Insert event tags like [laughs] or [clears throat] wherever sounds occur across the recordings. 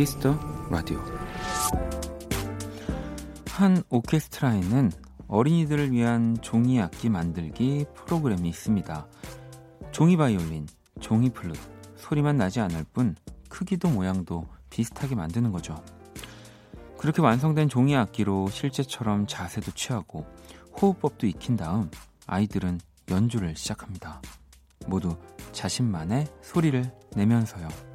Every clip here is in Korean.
Kiss the Radio. 한 오케스트라에는 어린이들을 위한 종이 악기 만들기 프로그램이 있습니다. 종이 바이올린, 종이 플룻, 소리만 나지 않을 뿐 크기도 모양도 비슷하게 만드는 거죠. 그렇게 완성된 종이 악기로 실제처럼 자세도 취하고 호흡법도 익힌 다음 아이들은 연주를 시작합니다. 모두 자신만의 소리를 내면서요.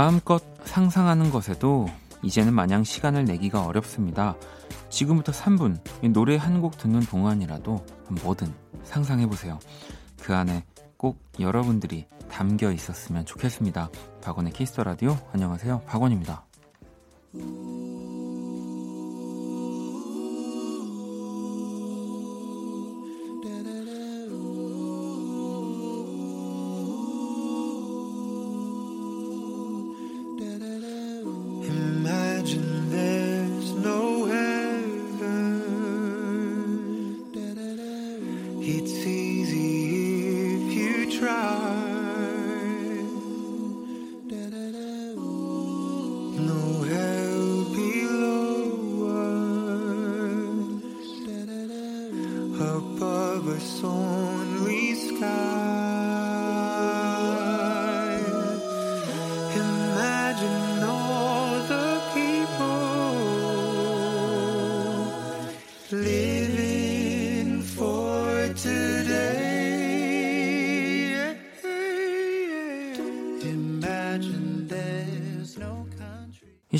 마음껏 상상하는 것에도 이제는 마냥 시간을 내기가 어렵습니다. 지금부터 3분 노래 한 곡 듣는 동안이라도 뭐든 상상해보세요. 그 안에 꼭 여러분들이 담겨 있었으면 좋겠습니다. 박원의 키스터 라디오 안녕하세요. 박원입니다.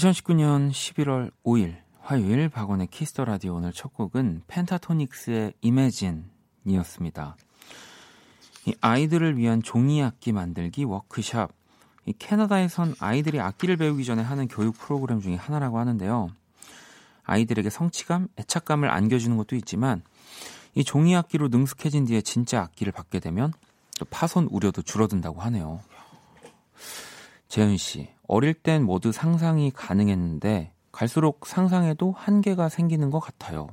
2019년 11월 5일 화요일 박원의 Kiss the Radio 오늘 첫 곡은 Pentatonix의 Imagine이었습니다. 이 아이들을 위한 종이 악기 만들기 워크샵. 이 캐나다에선 아이들이 악기를 배우기 전에 하는 교육 프로그램 중에 하나라고 하는데요. 아이들에게 성취감, 애착감을 안겨주는 것도 있지만 이 종이 악기로 능숙해진 뒤에 진짜 악기를 받게 되면 또 파손 우려도 줄어든다고 하네요. 재현 씨, 어릴 땐 모두 상상이 가능했는데 갈수록 상상에도 한계가 생기는 것 같아요.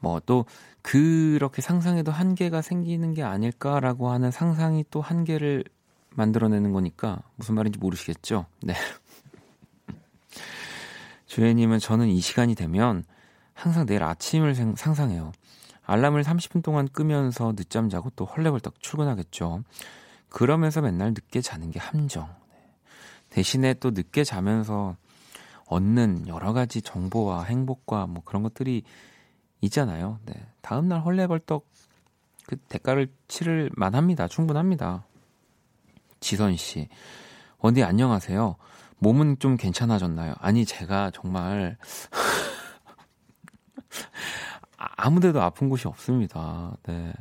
뭐 또 그렇게 상상에도 한계가 생기는 게 아닐까라고 하는 상상이 또 한계를 만들어내는 거니까 무슨 말인지 모르시겠죠? 네. [laughs] 주혜님은 저는 이 시간이 되면 항상 내일 아침을 상상해요. 알람을 30분 동안 끄면서 늦잠 자고 또 헐레벌떡 출근하겠죠. 그러면서 맨날 늦게 자는 게 함정. 대신에 또 늦게 자면서 얻는 여러 가지 정보와 행복과 뭐 그런 것들이 있잖아요. 네. 다음 날 헐레벌떡 그 대가를 치를 만합니다. 충분합니다. 지선 씨. 원디 안녕하세요. 몸은 좀 괜찮아졌나요? 아니, 제가 정말 [laughs] 아무데도 아픈 곳이 없습니다. 네.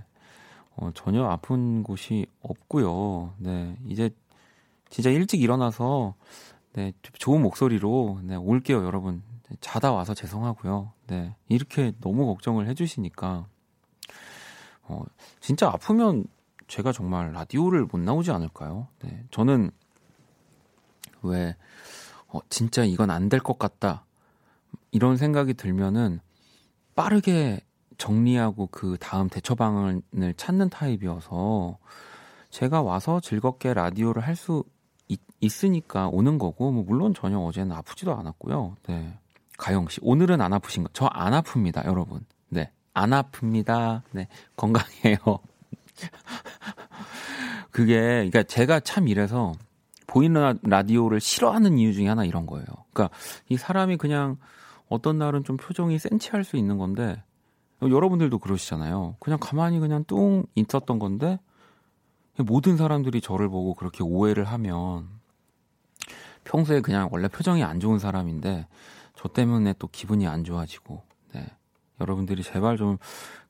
어, 전혀 아픈 곳이 없고요. 네. 이제 진짜 일찍 일어나서 네, 좋은 목소리로 네, 올게요, 여러분. 자다 와서 죄송하고요. 네. 이렇게 너무 걱정을 해 주시니까 어, 진짜 아프면 제가 정말 라디오를 못 나오지 않을까요? 네. 저는 왜 어, 진짜 이건 안 될 것 같다. 이런 생각이 들면은 빠르게 정리하고 그 다음 대처 방안을 찾는 타입이어서 제가 와서 즐겁게 라디오를 할 수 있으니까 오는 거고 뭐 물론 전혀 어제는 아프지도 않았고요. 네. 가영 씨 오늘은 안 아프신가? 저 안 아픕니다, 여러분. 네. 안 아픕니다. 네. 건강해요. [laughs] 그게 그러니까 제가 참 이래서 보이는 라디오를 싫어하는 이유 중에 하나 이런 거예요. 그러니까 이 사람이 그냥 어떤 날은 좀 표정이 센치할 수 있는 건데 여러분들도 그러시잖아요. 그냥 가만히 그냥 뚱 있었던 건데 모든 사람들이 저를 보고 그렇게 오해를 하면 평소에 그냥 원래 표정이 안 좋은 사람인데 저 때문에 또 기분이 안 좋아지고 네. 여러분들이 제발 좀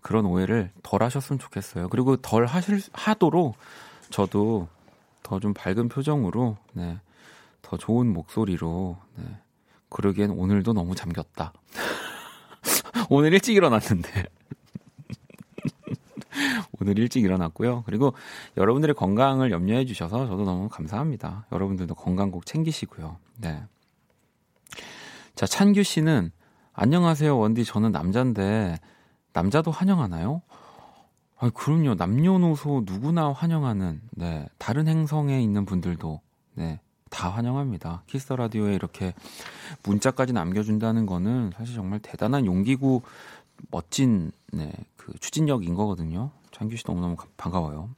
그런 오해를 덜 하셨으면 좋겠어요. 그리고 덜 하실 하도록 저도 더 좀 밝은 표정으로 네. 더 좋은 목소리로 네. 그러기엔 오늘도 너무 잠겼다. [laughs] 오늘 일찍 일어났는데 오늘 일찍 일어났고요. 그리고 여러분들의 건강을 염려해 주셔서 저도 너무 감사합니다. 여러분들도 건강 꼭 챙기시고요. 네. 자, 찬규 씨는 안녕하세요, 원디. 저는 남자인데, 남자도 환영하나요? 아, 그럼요. 남녀노소 누구나 환영하는, 네. 다른 행성에 있는 분들도, 네. 다 환영합니다. Kiss the Radio에 이렇게 문자까지 남겨준다는 거는 사실 정말 대단한 용기고 멋진, 네. 그 추진력인 거거든요. 장규 씨 너무너무 반가워요.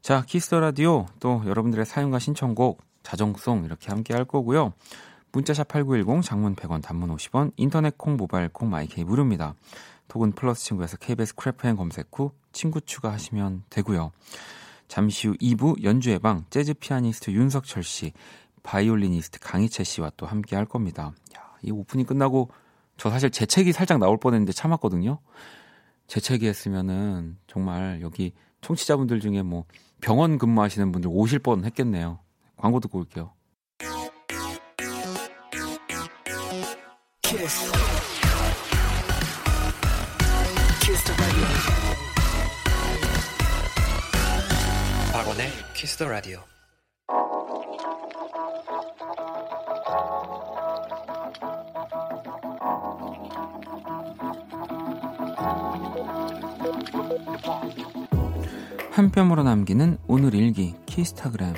자, Kiss the Radio 또 여러분들의 사연과 신청곡, 자정송 이렇게 함께 할 거고요. 문자샵 8910 장문 100원 단문 50원 인터넷 콩 모바일 콩 my K 무료입니다. 톡은 플러스 친구에서 KBS Cool FM 검색 후 친구 추가하시면 되고요. 잠시 후 2부 연주의 방 재즈 피아니스트 윤석철 씨, 바이올리니스트 강희채 씨와 또 함께 할 겁니다. 야, 이 오프닝 끝나고 저 사실 재채기 살짝 나올 뻔했는데 참았거든요. 재채기 했으면은 정말 여기 청취자분들 중에 뭐 병원 근무하시는 분들 오실 뻔 했겠네요. 광고 듣고 올게요. 키스. 키스 박원의 키스 더 라디오. 한 뼘으로 남기는 오늘 일기 키스타그램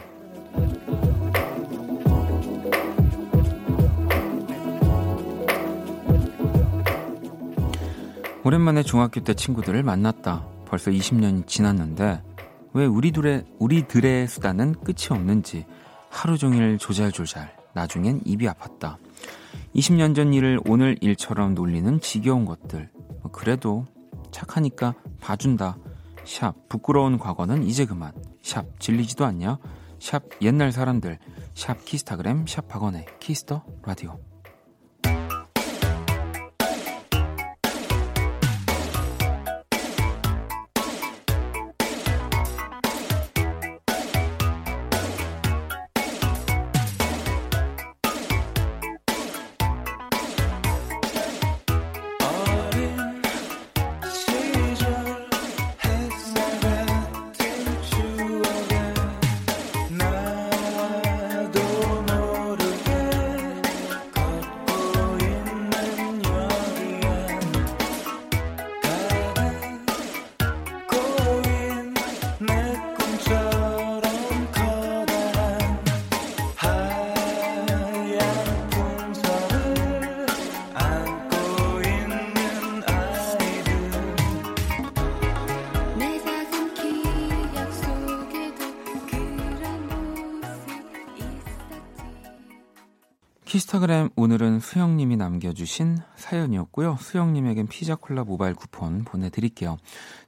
오랜만에 중학교 때 친구들을 만났다. 벌써 20년이 지났는데 왜 우리들의 우리들의 수다는 끝이 없는지 하루 종일 조잘조잘 나중엔 입이 아팠다. 20년 전 일을 오늘 일처럼 놀리는 지겨운 것들. 뭐 그래도 착하니까 봐준다. 샵 부끄러운 과거는 이제 그만. 샵 질리지도 않냐? 샵 옛날 사람들. 샵 키스타그램 샵 박원의 Kiss the Radio. 남겨주신 사연이었고요. 수영님에겐 피자 콜라 모바일 쿠폰 보내드릴게요.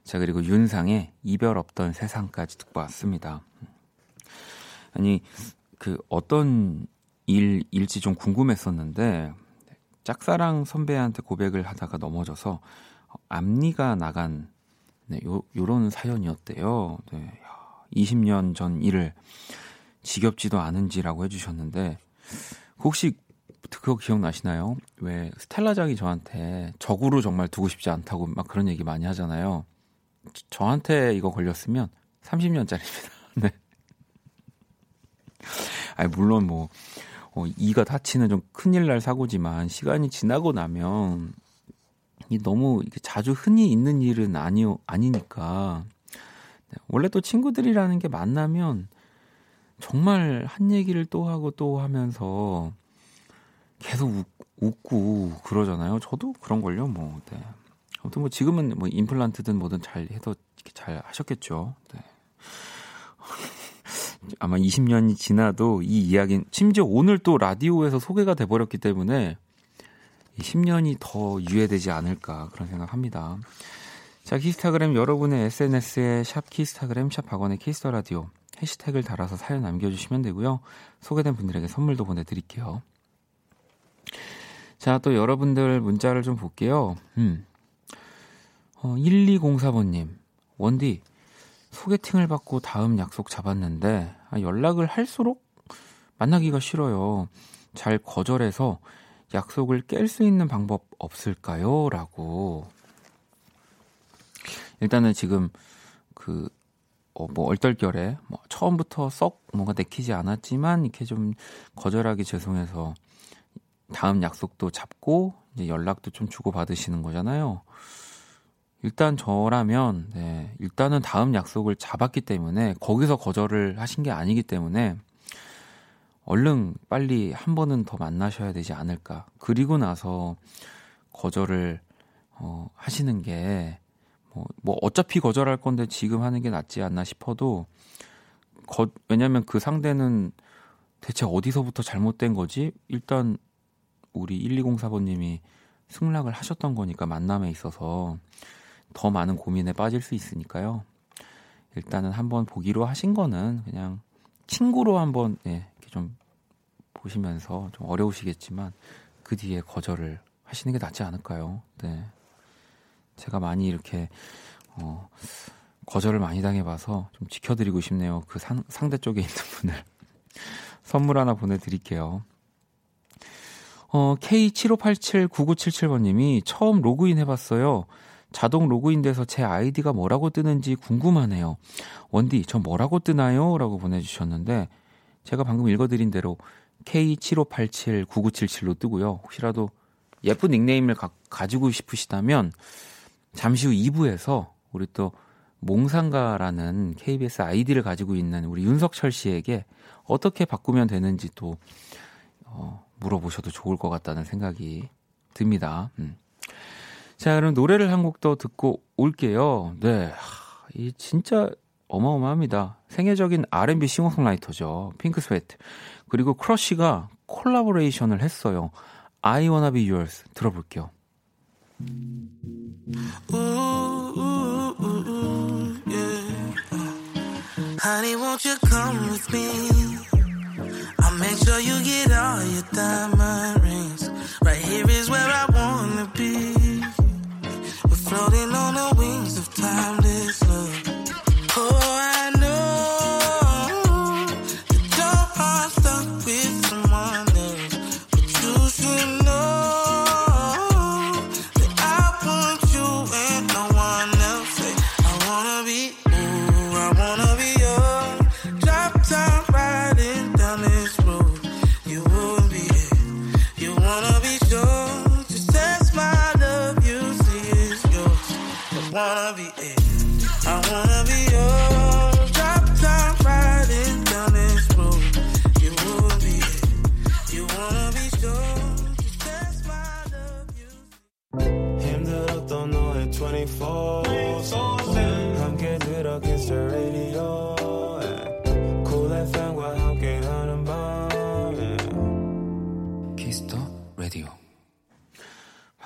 자 그리고 윤상의 이별 없던 세상까지 듣고 왔습니다. 아니 그 어떤 일일지 좀 궁금했었는데 짝사랑 선배한테 고백을 하다가 넘어져서 앞니가 나간 네, 요, 요런 사연이었대요. 네, 20년 전 일을 지겹지도 않은지라고 해주셨는데 혹시 그거 기억나시나요? 왜 스텔라장이 저한테 적으로 정말 두고 싶지 않다고 막 그런 얘기 많이 하잖아요. 저한테 이거 걸렸으면 30년짜리입니다. [laughs] 네. 아니 물론 뭐 어, 이가 다치는 좀 큰일 날 사고지만 시간이 지나고 나면 이 너무 자주 흔히 있는 일은 아니 아니니까 네. 원래 또 친구들이라는 게 만나면 정말 한 얘기를 또 하고 또 하면서 계속 웃, 웃고 그러잖아요. 저도 그런 걸요. 뭐 네. 아무튼 뭐 지금은 뭐 임플란트든 뭐든 잘 해도 잘 하셨겠죠. 네. [laughs] 아마 20년이 지나도 이 이야기는 심지어 오늘 또 라디오에서 소개가 돼 버렸기 때문에 10년이 더 유예되지 않을까 그런 생각합니다. 자, 키스타그램 여러분의 SNS에 샵 키스타그램 샵 박원의 Kiss the Radio 해시태그를 달아서 사연 남겨주시면 되고요. 소개된 분들에게 선물도 보내드릴게요. 자, 또 여러분들 문자를 좀 볼게요. 음. 어, 1204번님, 원디, 소개팅을 받고 다음 약속 잡았는데, 아, 연락을 할수록 만나기가 싫어요. 잘 거절해서 약속을 깰 수 있는 방법 없을까요? 라고. 일단은 지금 그 어, 뭐 얼떨결에 뭐 처음부터 썩 뭔가 내키지 않았지만 이렇게 좀 거절하기 죄송해서 다음 약속도 잡고 이제 연락도 좀 주고 받으시는 거잖아요. 일단 저라면 네, 일단은 다음 약속을 잡았기 때문에 거기서 거절을 하신 게 아니기 때문에 얼른 빨리 한 번은 더 만나셔야 되지 않을까. 그리고 나서 거절을 어, 하시는 게 뭐, 뭐 어차피 거절할 건데 지금 하는 게 낫지 않나 싶어도 거, 왜냐면 그 상대는 대체 어디서부터 잘못된 거지? 일단 우리 1204번님이 승낙을 하셨던 거니까 만남에 있어서 더 많은 고민에 빠질 수 있으니까요. 일단은 한번 보기로 하신 거는 그냥 친구로 한번 예, 이렇게 좀 보시면서 좀 어려우시겠지만 그 뒤에 거절을 하시는 게 낫지 않을까요? 네. 제가 많이 이렇게 어, 거절을 많이 당해봐서 좀 지켜드리고 싶네요. 그 상, 상대 쪽에 있는 분을 [laughs] 선물 하나 보내드릴게요. 어, K75879977번님이 처음 로그인 해봤어요. 자동 로그인돼서 제 아이디가 뭐라고 뜨는지 궁금하네요. 원디, 저 뭐라고 뜨나요? 라고 보내주셨는데, 제가 방금 읽어드린 대로 K75879977로 뜨고요. 혹시라도 예쁜 닉네임을 가, 가지고 싶으시다면, 잠시 후 2부에서 우리 또 몽상가라는 KBS 아이디를 가지고 있는 우리 윤석철 씨에게 어떻게 바꾸면 되는지 또, 어, 물어보셔도 좋을 것 같다는 생각이 듭니다. 음. 자, 그럼 노래를 한 곡 더 듣고 올게요. 네. 이 진짜 어마어마합니다. 세계적인 R&B 싱어송라이터죠. Pink Sweat$. 그리고 Crush가 콜라보레이션을 했어요. I wanna be yours 들어볼게요. Honey, won't you come with I'll make sure you get all your diamond rings. Right here is where I wanna be. We're floating on the wings of timeless love. Oh, I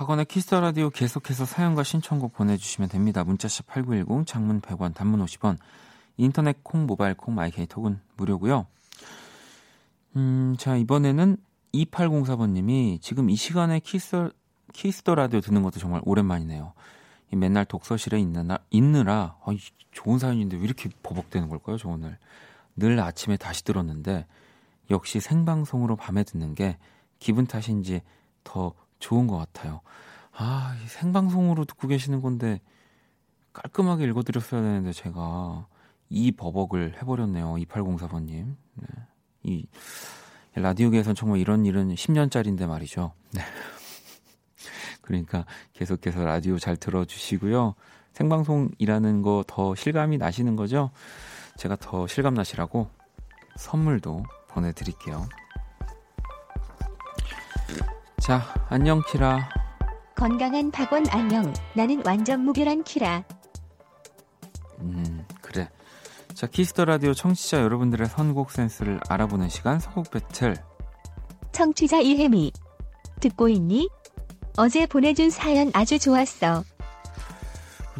박원의 Kiss the Radio 계속해서 사연과 신청곡 보내주시면 됩니다. 문자샵 8910, 장문 100원, 단문 50원, 인터넷 콩, 모바일 콩, 마이케이 톡은 무료고요. 음, 자 이번에는 2804번님이 지금 이 시간에 Kiss Kiss the Radio 듣는 것도 정말 오랜만이네요. 이 맨날 독서실에 있느라, 있느라 아, 이 좋은 사연인데 왜 이렇게 버벅대는 걸까요, 저 오늘. 늘 아침에 다시 들었는데 역시 생방송으로 밤에 듣는 게 기분 탓인지 더 좋은 것 같아요. 아, 이 생방송으로 듣고 계시는 건데 깔끔하게 읽어드렸어야 되는데 제가 이 버벅을 해버렸네요. 2804번님. 네. 이 라디오계에선 정말 이런 일은 10년짜리인데 말이죠. 네. [laughs] 그러니까 계속해서 라디오 잘 들어주시고요. 생방송이라는 거 더 실감이 나시는 거죠? 제가 더 실감 나시라고 선물도 보내드릴게요. 자, 안녕 키라. 건강한 박원 안녕. 나는 완전 무결한 키라. 음, 그래. 자, Kiss the Radio 청취자 여러분들의 선곡 센스를 알아보는 시간 선곡 배틀. 청취자 이혜미. 듣고 있니? 어제 보내준 사연 아주 좋았어.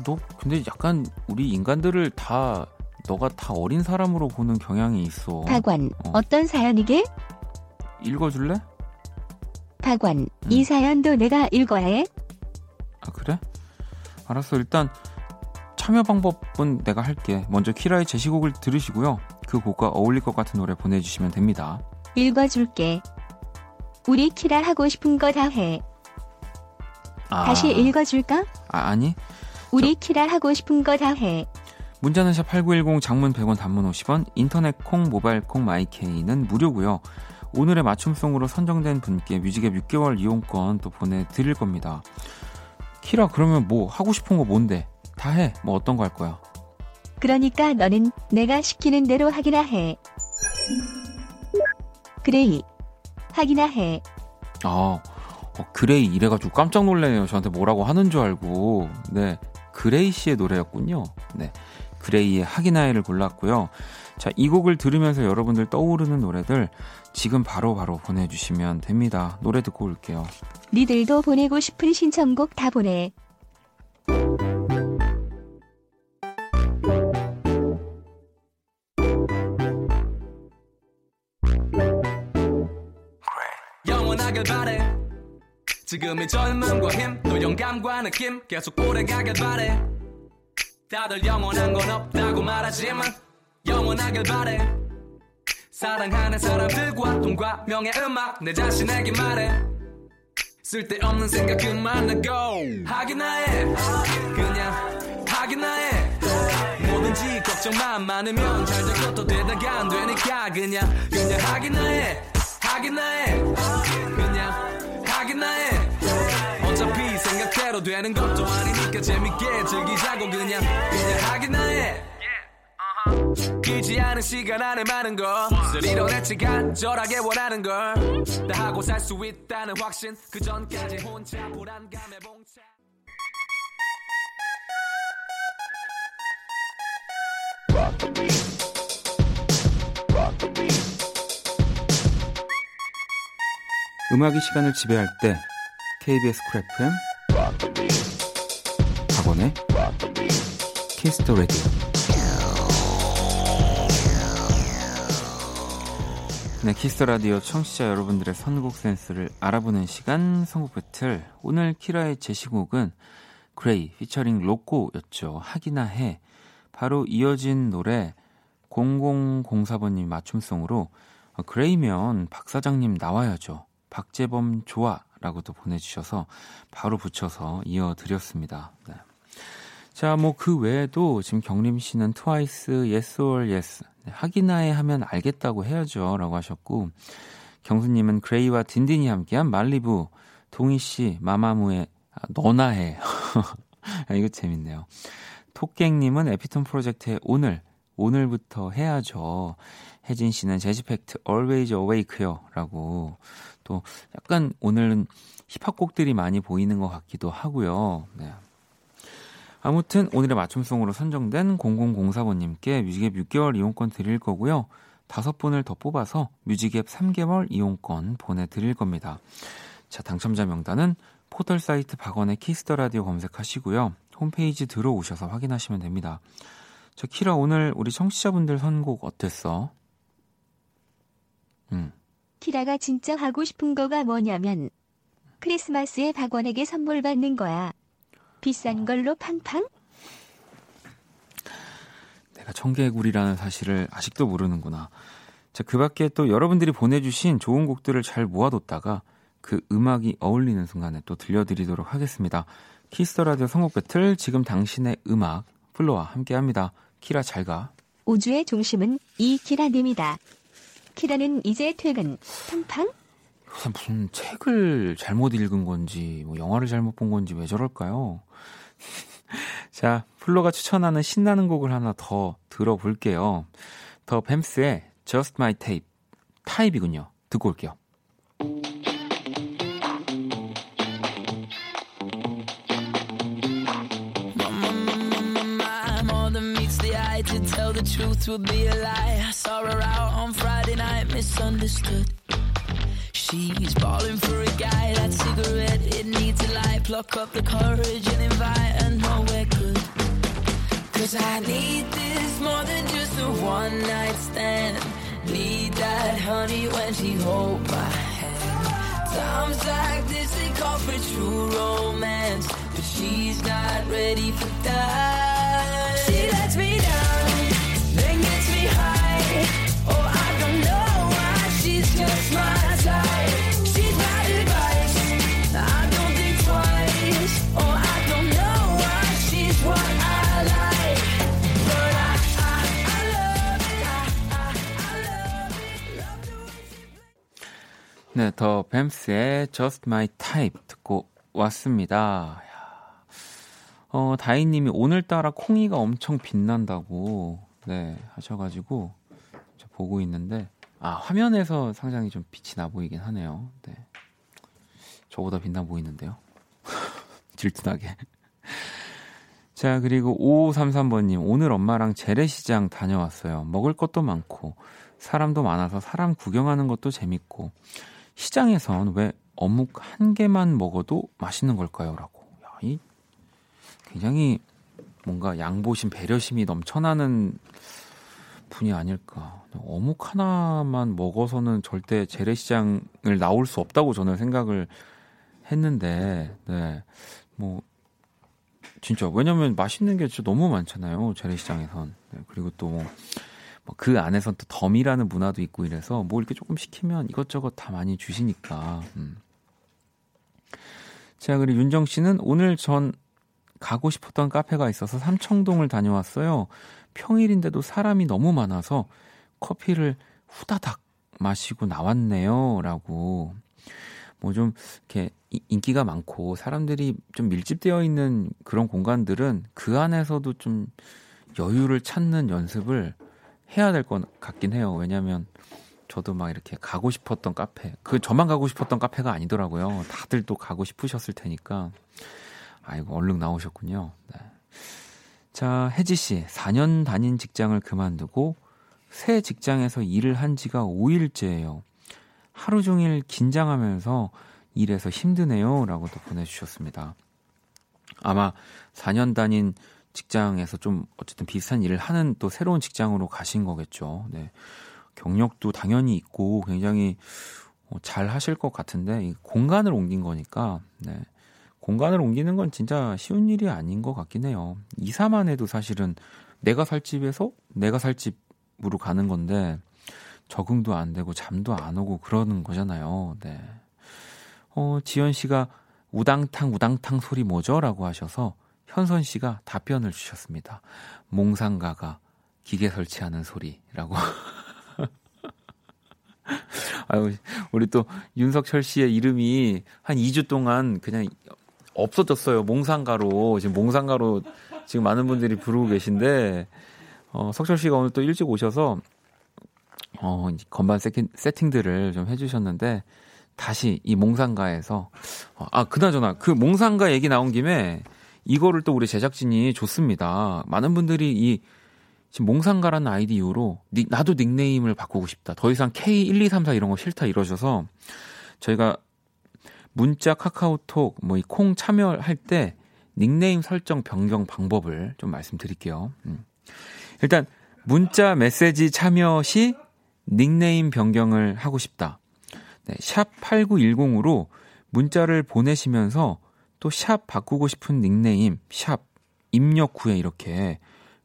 너 근데 약간 우리 인간들을 다 너가 다 어린 사람으로 보는 경향이 있어. 박원. 어. 어. 떤 사연이게? 읽어줄래? 박원. 이 사연도 내가 읽어야 해? 아 그래? 알았어. 일단 참여 방법은 내가 할게. 먼저 키라의 제시곡을 들으시고요. 그 곡과 어울릴 것 같은 노래 보내주시면 됩니다. 읽어줄게. 우리 키라 하고 싶은 거 다 해. 아, 다시 읽어줄까? 아, 아니. 우리 키라 하고 싶은 거 다 해. 문자는 샵 8910 장문 100원 단문 50원 인터넷 콩 모바일 콩 마이케이는 무료고요. 오늘의 맞춤송으로 선정된 분께 뮤직앱 6개월 이용권 또 보내드릴 겁니다. 키라 그러면 뭐 하고 싶은 거 뭔데? 다 해. 뭐 어떤 거 할 거야? 그러니까 너는 내가 시키는 대로 하기나 해. 그레이. 하기나 해. 아, 어, 그레이 이래가지고 깜짝 놀래네요. 저한테 뭐라고 하는 줄 알고. 네. 그레이 씨의 노래였군요. 네. 그레이의 하기나해를 골랐고요. 자, 이 곡을 들으면서 여러분들 떠오르는 노래들 지금 바로 바로 보내주시면 됩니다. 노래 듣고 올게요. 니들도 보내고 싶은 신청곡 다 보내. 영원하길 바래 지금의 젊음과 힘또 영감과 느낌 계속 오래가길 바래 다들 영원한 건 없다고 말하지만 영원하길 바래 사랑하는 사람들과 돈과 명예 음악 내 자신에게 말해. 쓸데없는 생각 그만하고. 하기나 해 그냥 하기나 해 뭐든지 걱정만 많으면 잘 될 것도 되다가 안 되니까 그냥 그냥 하기나 해 하기나 해 그냥 하기나 해 어차피 생각대로 되는 것도 아니니까 재밌게 즐기자고 그냥 그냥 하기나 해 길지 않은 시간 안에 많은 것을 이뤄냈지 간절하게 원하는 걸. 다 하고 살 수 있다는 확신. 그 전까지 혼자 불안감에 봉착. 음악이 시간을 지배할 때 KBS Cool FM 박원의 Kiss the Radio 네, Kiss the Radio 청취자 여러분들의 선곡 센스를 알아보는 시간 선곡 배틀 오늘 키라의 제시곡은 그레이 피처링 로꼬였죠 하기나 해 바로 이어진 노래 0004번님 맞춤송으로 어, 그레이면 박 사장님 나와야죠 박재범 좋아라고도 보내주셔서 바로 붙여서 이어드렸습니다. 네. 자, 뭐 그 외에도 지금 경림 씨는 트와이스, yes or yes. 네, 하기나에 하면 알겠다고 해야죠. 라고 하셨고, 경수님은 그레이와 딘딘이 함께한 말리부, 동희 씨, 마마무의 아, 너나 해. 아, 이거 재밌네요. 토깽님은 에피톤 프로젝트의 오늘, 오늘부터 해야죠. 혜진 씨는 재지팩트 Always Awake요. 라고 또 약간 오늘은 힙합 곡들이 많이 보이는 것 같기도 하고요. 네. 아무튼 오늘의 맞춤송으로 선정된 0004번님께 뮤직앱 6개월 이용권 드릴 거고요. 다섯 분을 더 뽑아서 뮤직앱 3개월 이용권 보내드릴 겁니다. 자, 당첨자 명단은 포털 사이트 박원의 Kiss the Radio 검색하시고요. 홈페이지 들어오셔서 확인하시면 됩니다. 저 키라 오늘 우리 청취자분들 선곡 어땠어? 음. 키라가 진짜 하고 싶은 거가 뭐냐면 크리스마스에 박원에게 선물 받는 거야. 비싼 걸로 팡팡? 내가 청개구리라는 사실을 아직도 모르는구나. 자, 그 밖에 또 여러분들이 보내주신 좋은 곡들을 잘 모아뒀다가 그 음악이 어울리는 순간에 또 들려드리도록 하겠습니다. Kiss the Radio 선곡 배틀 지금 당신의 음악 FLO와 함께 합니다. 키라 잘 가. 우주의 중심은 이 키라님이다. 키라는 이제 퇴근. 팡팡? 무슨 책을 잘못 읽은 건지 뭐 영화를 잘못 본 건지 왜 저럴까요? 자, FLO가 추천하는 신나는 곡을 하나 더 들어볼게요. The Vamps의 Just My Type Type이군요. 듣고 올게요. She's balling for a guy, that cigarette, it needs a light. Pluck up the courage and invite her nowhere good. Cause I need this more than just a one night stand. Need that honey when she hold my hand. Times like this they call for true romance, but she's not ready for that. 네, 더 뱀스의 Just My Type 듣고 왔습니다. 야. 어, 다희님이 오늘따라 콩이가 엄청 빛난다고 네 하셔가지고 저 보고 있는데 아 화면에서 상당히 좀 빛이 나 보이긴 하네요. 네, 저보다 빛나 보이는데요. [laughs] 질투나게. 자, 그리고 5533번님, 오늘 엄마랑 재래시장 다녀왔어요. 먹을 것도 많고, 사람도 많아서 사람 구경하는 것도 재밌고, 시장에선 왜 어묵 한 개만 먹어도 맛있는 걸까요? 라고. 야, 이 굉장히 뭔가 양보심, 배려심이 넘쳐나는 분이 아닐까. 어묵 하나만 먹어서는 절대 재래시장을 나올 수 없다고 저는 생각을 했는데, 네. 뭐, 진짜, 왜냐면 맛있는 게 진짜 너무 많잖아요. 재래시장에선. 네, 그리고 또 뭐, 그 안에선 또 덤이라는 문화도 있고 이래서 뭐 이렇게 조금 시키면 이것저것 다 많이 주시니까. 음. 자, 그리고 윤정 씨는 오늘 전 가고 싶었던 카페가 있어서 삼청동을 다녀왔어요. 평일인데도 사람이 너무 많아서 커피를 후다닥 마시고 나왔네요. 라고. 뭐 좀 이렇게 인기가 많고 사람들이 좀 밀집되어 있는 그런 공간들은 그 안에서도 좀 여유를 찾는 연습을 해야 될 것 같긴 해요. 왜냐면 저도 막 이렇게 가고 싶었던 카페, 그 저만 가고 싶었던 카페가 아니더라고요. 다들 또 가고 싶으셨을 테니까. 아이고, 얼른 나오셨군요. 네. 자, 혜지 씨, 4년 다닌 직장을 그만두고 새 직장에서 일을 한 지가 5일째예요. 하루 종일 긴장하면서 일해서 힘드네요. 라고 또 보내주셨습니다. 아마 4년 다닌 직장에서 좀 어쨌든 비슷한 일을 하는 또 새로운 직장으로 가신 거겠죠. 네. 경력도 당연히 있고 굉장히 어, 잘 하실 것 같은데 공간을 옮긴 거니까 네. 공간을 옮기는 건 진짜 쉬운 일이 아닌 것 같긴 해요. 이사만 해도 사실은 내가 살 집에서 내가 살 집으로 가는 건데 적응도 안 되고 잠도 안 오고 그러는 거잖아요. 네. 어, 지연 씨가 우당탕 우당탕 소리 뭐죠? 라고 하셔서 현선 씨가 답변을 주셨습니다. 몽상가가 기계 설치하는 소리라고. [laughs] 아유, 우리 또 윤석철 씨의 이름이 한 2주 동안 그냥 없어졌어요. 몽상가로. 지금 몽상가로 지금 많은 분들이 부르고 계신데, 어, 석철 씨가 오늘 또 일찍 오셔서, 어, 건반 세팅, 세팅들을 좀 해주셨는데, 다시 이 몽상가에서, 어, 아, 그나저나, 그 몽상가 얘기 나온 김에, 이거를 또 우리 제작진이 줬습니다. 많은 분들이 이 지금 몽상가라는 아이디 이후로 니, 나도 닉네임을 바꾸고 싶다. 더 이상 K1234 이런 거 싫다 이러셔서 저희가 문자 카카오톡 뭐 이 콩 참여할 때 닉네임 설정 변경 방법을 좀 말씀드릴게요. 음. 일단 문자 메시지 참여 시 닉네임 변경을 하고 싶다. 네, 샵 8910으로 문자를 보내시면서 또 샵 바꾸고 싶은 닉네임 샵 입력 후에 이렇게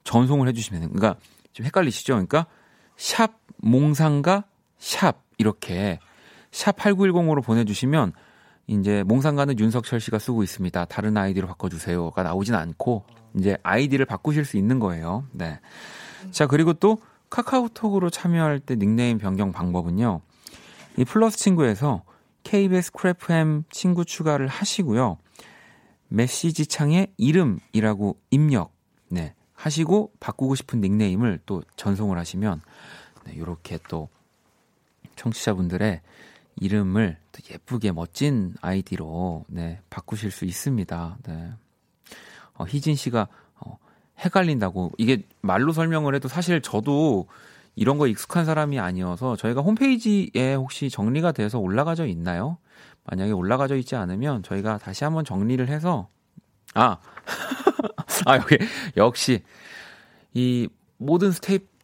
전송을 해주시면 됩니다. 그러니까 좀 헷갈리시죠? 그러니까 샵 몽상가 샵 이렇게 샵 8910으로 보내주시면 이제 몽상가는 윤석철 씨가 쓰고 있습니다. 다른 아이디로 바꿔주세요가 나오진 않고 이제 아이디를 바꾸실 수 있는 거예요. 네. 자 그리고 또 카카오톡으로 참여할 때 닉네임 변경 방법은요. 이 플러스 친구에서 KBS Cool FM 친구 추가를 하시고요. 메시지 창에 이름이라고 입력 네, 하시고 바꾸고 싶은 닉네임을 또 전송을 하시면 네, 이렇게 또 청취자분들의 이름을 또 예쁘게 멋진 아이디로 네, 바꾸실 수 있습니다. 네. 어, 희진 씨가 어, 헷갈린다고 이게 말로 설명을 해도 사실 저도 이런 거 익숙한 사람이 아니어서 저희가 홈페이지에 혹시 정리가 돼서 올라가져 있나요? 만약에 올라가져 있지 않으면 저희가 다시 한번 정리를 해서 아, [laughs] 아 여기 역시 이 모든 스텝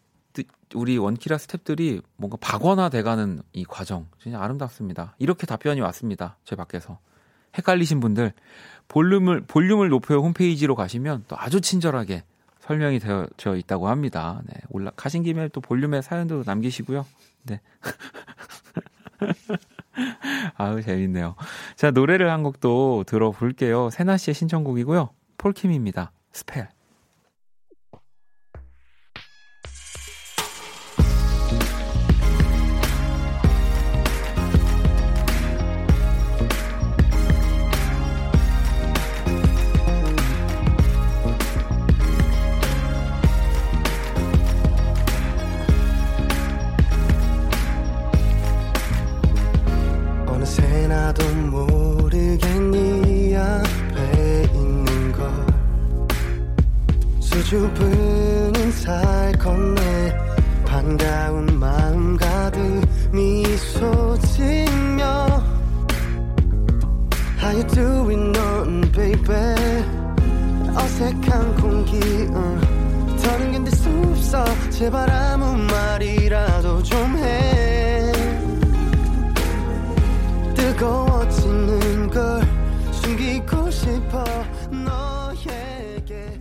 우리 원키라 스텝들이 뭔가 박원화 돼가는 이 과정 진짜 아름답습니다. 이렇게 답변이 왔습니다. 제 밖에서 헷갈리신 분들 볼륨을 볼륨을 높여 홈페이지로 가시면 또 아주 친절하게 설명이 되어, 있다고 합니다. 네, 올라 가신 김에 또 볼륨에 사연도 남기시고요. 네. [laughs] 아유, 재밌네요. 자, 노래를 한 곡 더 들어볼게요. 세나 씨의 신청곡이고요. 폴킴입니다. Spell. 숨기고 싶어 너에게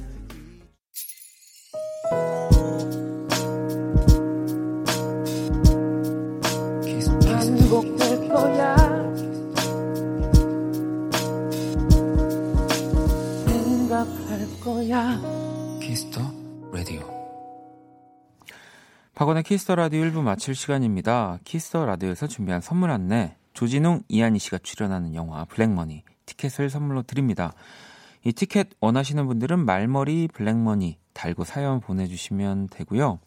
반복될 거야 생각할 거야 Kiss the Radio. 박원의 Kiss the Radio 1부 마칠 시간입니다. Kiss the Radio에서 준비한 선물 안내. 조진웅, 이하늬 씨가 출연하는 영화 블랙머니 티켓을 선물로 드립니다. 이 티켓 원하시는 분들은 말머리 블랙머니 달고 사연 보내주시면 되고요.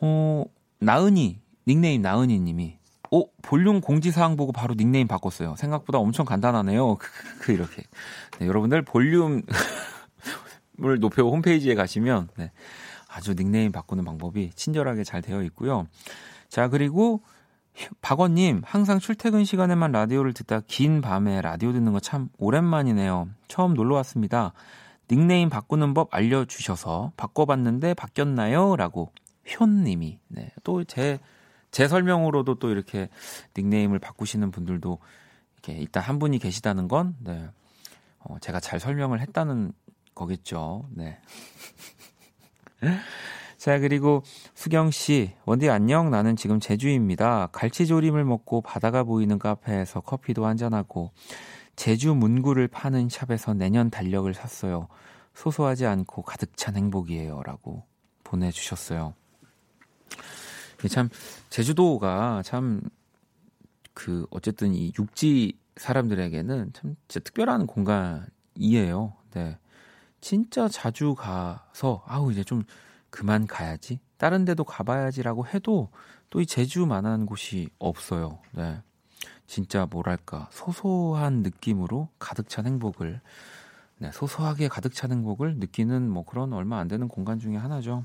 어, 나은이, 닉네임 나은이 님이 오, 볼륨 공지사항 보고 바로 닉네임 바꿨어요. 생각보다 엄청 간단하네요. [laughs] 그 이렇게. 네, 여러분들 볼륨 을 높여 홈페이지에 가시면 네, 아주 닉네임 바꾸는 방법이 친절하게 잘 되어 있고요. 자 그리고 박원님 항상 출퇴근 시간에만 라디오를 듣다 긴 밤에 라디오 듣는 거 참 오랜만이네요. 처음 놀러 왔습니다. 닉네임 바꾸는 법 알려주셔서 바꿔봤는데 바뀌었나요?라고 효님이 네, 또 제 제 설명으로도 또 이렇게 닉네임을 바꾸시는 분들도 이렇게 일단 한 분이 계시다는 건 네, 어, 제가 잘 설명을 했다는 거겠죠. 네. 자, 그리고 수경 씨, 원디 안녕. 나는 지금 제주입니다. 갈치조림을 먹고 바다가 보이는 카페에서 커피도 한잔하고 제주 문구를 파는 샵에서 내년 달력을 샀어요. 소소하지 않고 가득 찬 행복이에요. 라고 보내주셨어요. 참, 제주도가 참, 그, 어쨌든 이 육지 사람들에게는 참 진짜 특별한 공간이에요. 네. 진짜 자주 가서 아우 이제 좀 그만 가야지 다른 데도 가봐야지라고 해도 또 이 제주만한 곳이 없어요. 네. 진짜 뭐랄까 소소한 느낌으로 가득 찬 행복을 네, 소소하게 가득 찬 행복을 느끼는 뭐 그런 얼마 안 되는 공간 중에 하나죠.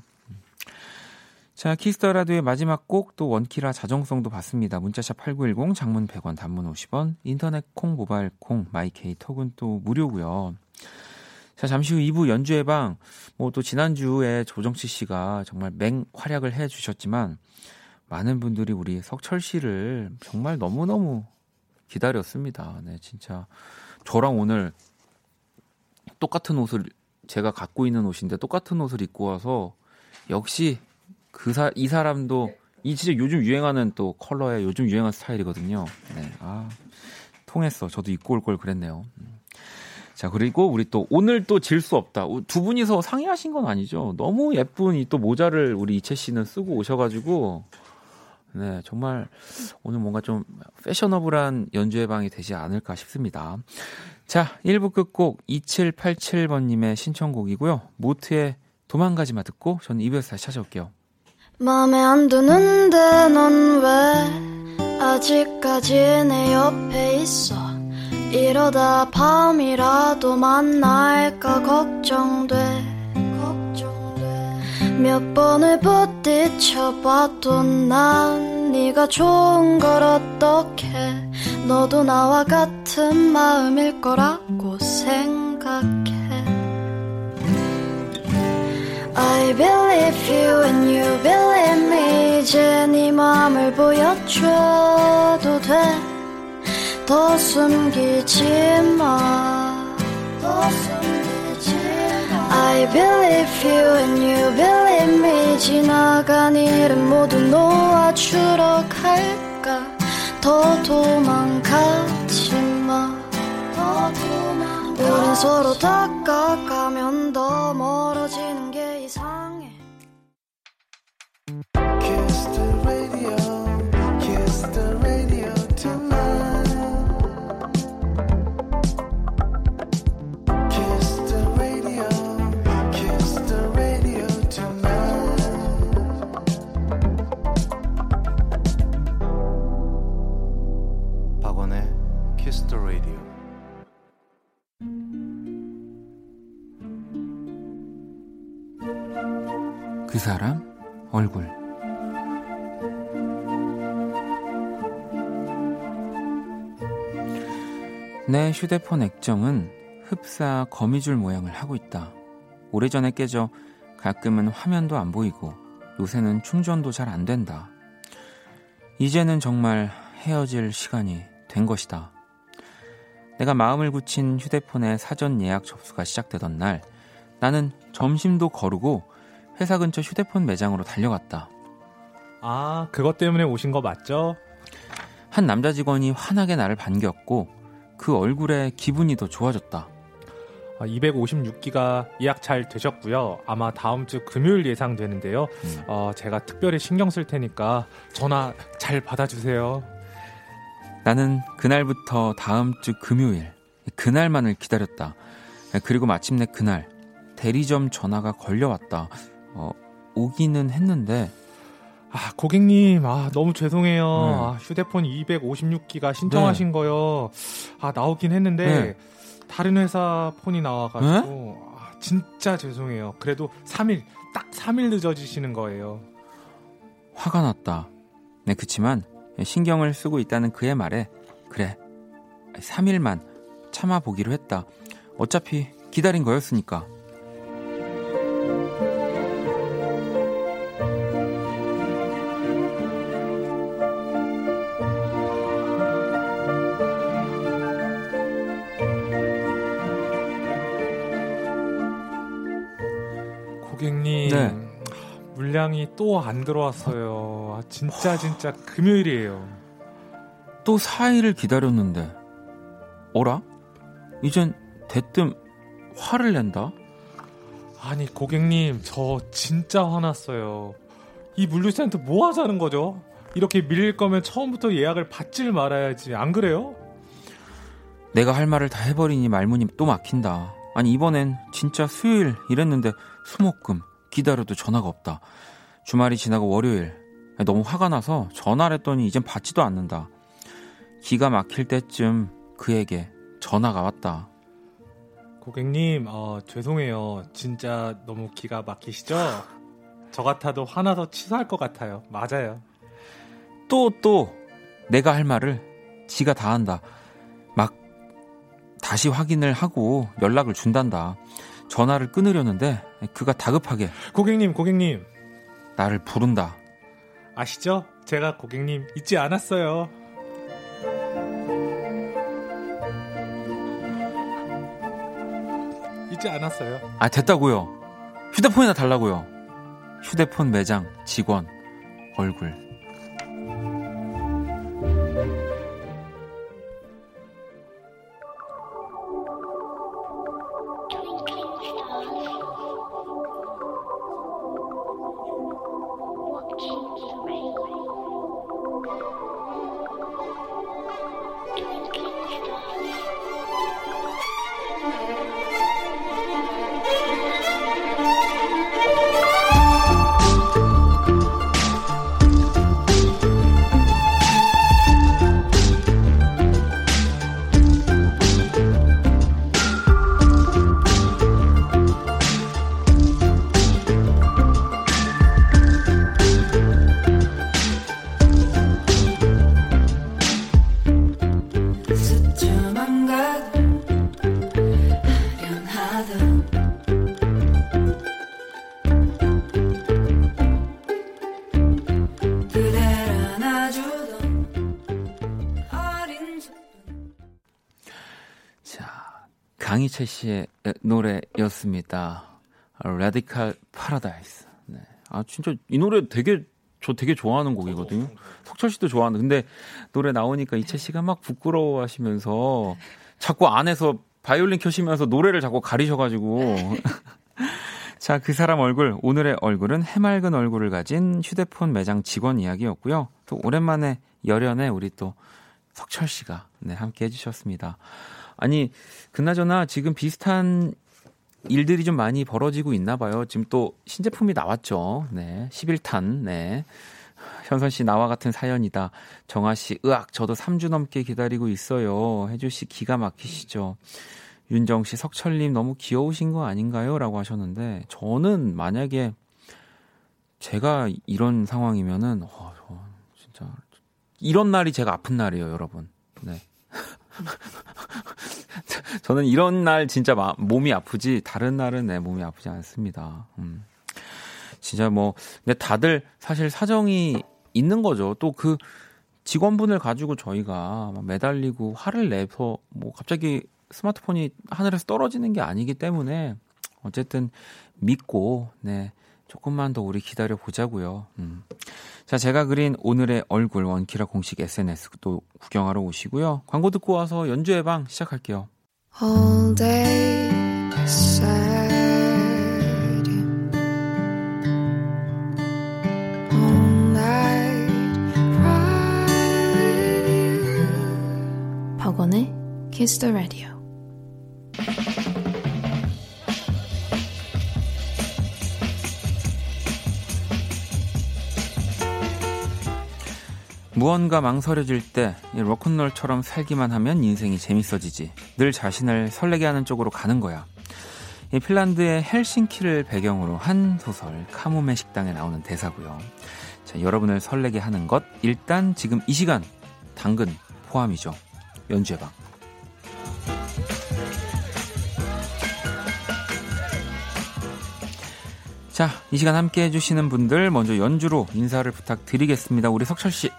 자, 키스 더 라디오의 마지막 곡 또 원키라 자정성도 받습니다. 문자샵 8910 장문 100원 단문 50원 인터넷 콩 모바일 콩 마이케이 톡은 또 무료고요. 자, 잠시 후 2부 연주의 방, 뭐 또 지난주에 조정치 씨가 정말 맹 활약을 해 주셨지만, 많은 분들이 우리 석철 씨를 정말 너무너무 기다렸습니다. 네, 진짜. 저랑 오늘 똑같은 옷을, 제가 갖고 있는 옷인데 똑같은 옷을 입고 와서, 역시 그 사, 이 사람도, 이 진짜 요즘 유행하는 또 컬러의 요즘 유행하는 스타일이거든요. 네, 아, 통했어. 저도 입고 올 걸 그랬네요. 음. 자, 그리고 우리 또 오늘 또 질 수 없다. 두 분이서 상의하신 건 아니죠. 너무 예쁜 이 또 모자를 우리 이채 씨는 쓰고 오셔가지고, 네, 정말 오늘 뭔가 좀 패셔너블한 연주회 방이 되지 않을까 싶습니다. 자, 1부 끝곡 2787번님의 신청곡이고요. 모트의 도망가지 마 듣고 저는 2부에서 다시 찾아올게요. 맘에 안 드는데 넌 왜 아직까지 내 옆에 있어 이러다 밤이라도 만날까 걱정돼. 걱정돼. 몇 번을 부딪혀봐도 난 네가 좋은 걸 어떡해 너도 나와 같은 마음일 거라고 생각해. I believe you and you believe me. 이제 네 맘을 보여줘도 돼 더 숨기지 마. 더 숨기지 마. I believe you and you believe me. 지나간 일은 모두 놓아주러 갈까. 더 도망가지 마. 더 도망가. 우린 서로 다가가면 더 멀어지는 게 이상해. 그 사람 얼굴 내 휴대폰 액정은 흡사 거미줄 모양을 하고 있다. 오래전에 깨져 가끔은 화면도 안 보이고 요새는 충전도 잘 안 된다. 이제는 정말 헤어질 시간이 된 것이다. 내가 마음을 굳힌 휴대폰의 사전 예약 접수가 시작되던 날 나는 점심도 거르고 회사 근처 휴대폰 매장으로 달려갔다. 아, 그것 때문에 오신 거 맞죠? 한 남자 직원이 환하게 나를 반겼고 그 얼굴에 기분이 더 좋아졌다. 아, 256기가 예약 잘 되셨고요. 아마 다음 주 금요일 예상되는데요. 음. 어, 제가 특별히 신경 쓸 테니까 전화 잘 받아주세요. 나는 그날부터 다음 주 금요일 그날만을 기다렸다. 그리고 마침내 그날 대리점 전화가 걸려왔다. 어, 오기는 했는데 아, 고객님, 아, 너무 죄송해요. 네. 아, 휴대폰 256기가 신청하신 거요. 아, 나오긴 했는데, 네. 다른 회사 폰이 나와가지고, 아, 진짜 죄송해요. 그래도 3일, 딱 3일 늦어지시는 거예요. 화가 났다. 네, 그치만 신경을 쓰고 있다는 그의 말에 그래 3일만 참아보기로 했다. 어차피 기다린 거였으니까. 아, 물량이 또 안 들어왔어요. 아, 진짜, 진짜 금요일이에요. 또 4일을 기다렸는데 어라? 이젠 대뜸 화를 낸다? 아니, 고객님, 저 진짜 화났어요. 이 물류센터 뭐 하자는 거죠? 이렇게 밀릴 거면 처음부터 예약을 받질 말아야지. 안 그래요? 내가 할 말을 다 해버리니 말문이 또 막힌다. 아니 이번엔 진짜 수요일 이랬는데 수목금 기다려도 전화가 없다. 주말이 지나고 월요일 너무 화가 나서 전화를 했더니 이젠 받지도 않는다. 기가 막힐 때쯤 그에게 전화가 왔다. 고객님, 어, 죄송해요. 진짜 너무 기가 막히시죠? 저 같아도 화나서 취소할 것 같아요. 맞아요. 또 또 내가 할 말을 지가 다 한다. 막 다시 확인을 하고 연락을 준단다. 전화를 끊으려는데 그가 다급하게 고객님, 고객님. 나를 부른다. 아시죠? 제가 고객님 잊지 않았어요. 잊지 않았어요. 아 됐다고요. 휴대폰이나 달라고요. 휴대폰 매장 직원 얼굴. Radical Paradise. 네. 아 진짜 이 노래 되게 저 되게 좋아하는 곡이거든요. 석철 씨도 좋아하는. 근데 노래 나오니까 이채 씨가 막 부끄러워하시면서 자꾸 안에서 바이올린 켜시면서 노래를 자꾸 가리셔가지고. [laughs] 자, 그 사람 얼굴. 오늘의 얼굴은 해맑은 얼굴을 가진 휴대폰 매장 직원 이야기였고요. 또 오랜만에 열연에 우리 또 석철 씨가 네, 함께 해주셨습니다. 아니, 그나저나 지금 비슷한 일들이 좀 많이 벌어지고 있나 봐요. 지금 또 신제품이 나왔죠. 네. 11탄. 네. 현선 씨 나와 같은 사연이다. 정아 씨, 으악, 저도 3주 넘게 기다리고 있어요. 혜주 씨 기가 막히시죠. 윤정 씨, 석철 님 너무 귀여우신 거 아닌가요? 라고 하셨는데, 저는 만약에 제가 이런 상황이면은, 어, 저 진짜, 이런 날이 제가 아픈 날이에요, 여러분. 네. [laughs] 저는 이런 날 진짜 마- 몸이 아프지, 다른 날은 내 몸이 아프지 않습니다. 음. 진짜 뭐, 근데 다들 사실 사정이 있는 거죠. 또 그 직원분을 가지고 저희가 막 매달리고 화를 내서 뭐 갑자기 스마트폰이 하늘에서 떨어지는 게 아니기 때문에 어쨌든 믿고, 네. 조금만 더 우리 기다려 보자고요. 음. 자, 제가 그린 오늘의 얼굴 원키라 공식 SNS도 구경하러 오시고요. 광고 듣고 와서 연주의 방 시작할게요. All day sad. All night cry with you. 박원의 Kiss the Radio. 무언가 망설여질 때이 로큰롤처럼 살기만 하면 인생이 재밌어지지. 늘 자신을 설레게 하는 쪽으로 가는 거야. 이 핀란드의 헬싱키를 배경으로 한 소설 카모메 식당에 나오는 대사고요. 자, 여러분을 설레게 하는 것 일단 지금 이 시간 당근 포함이죠. 연주의 방. 자, 이 시간 함께 해주시는 분들 먼저 연주로 인사를 부탁드리겠습니다. 우리 석철 씨.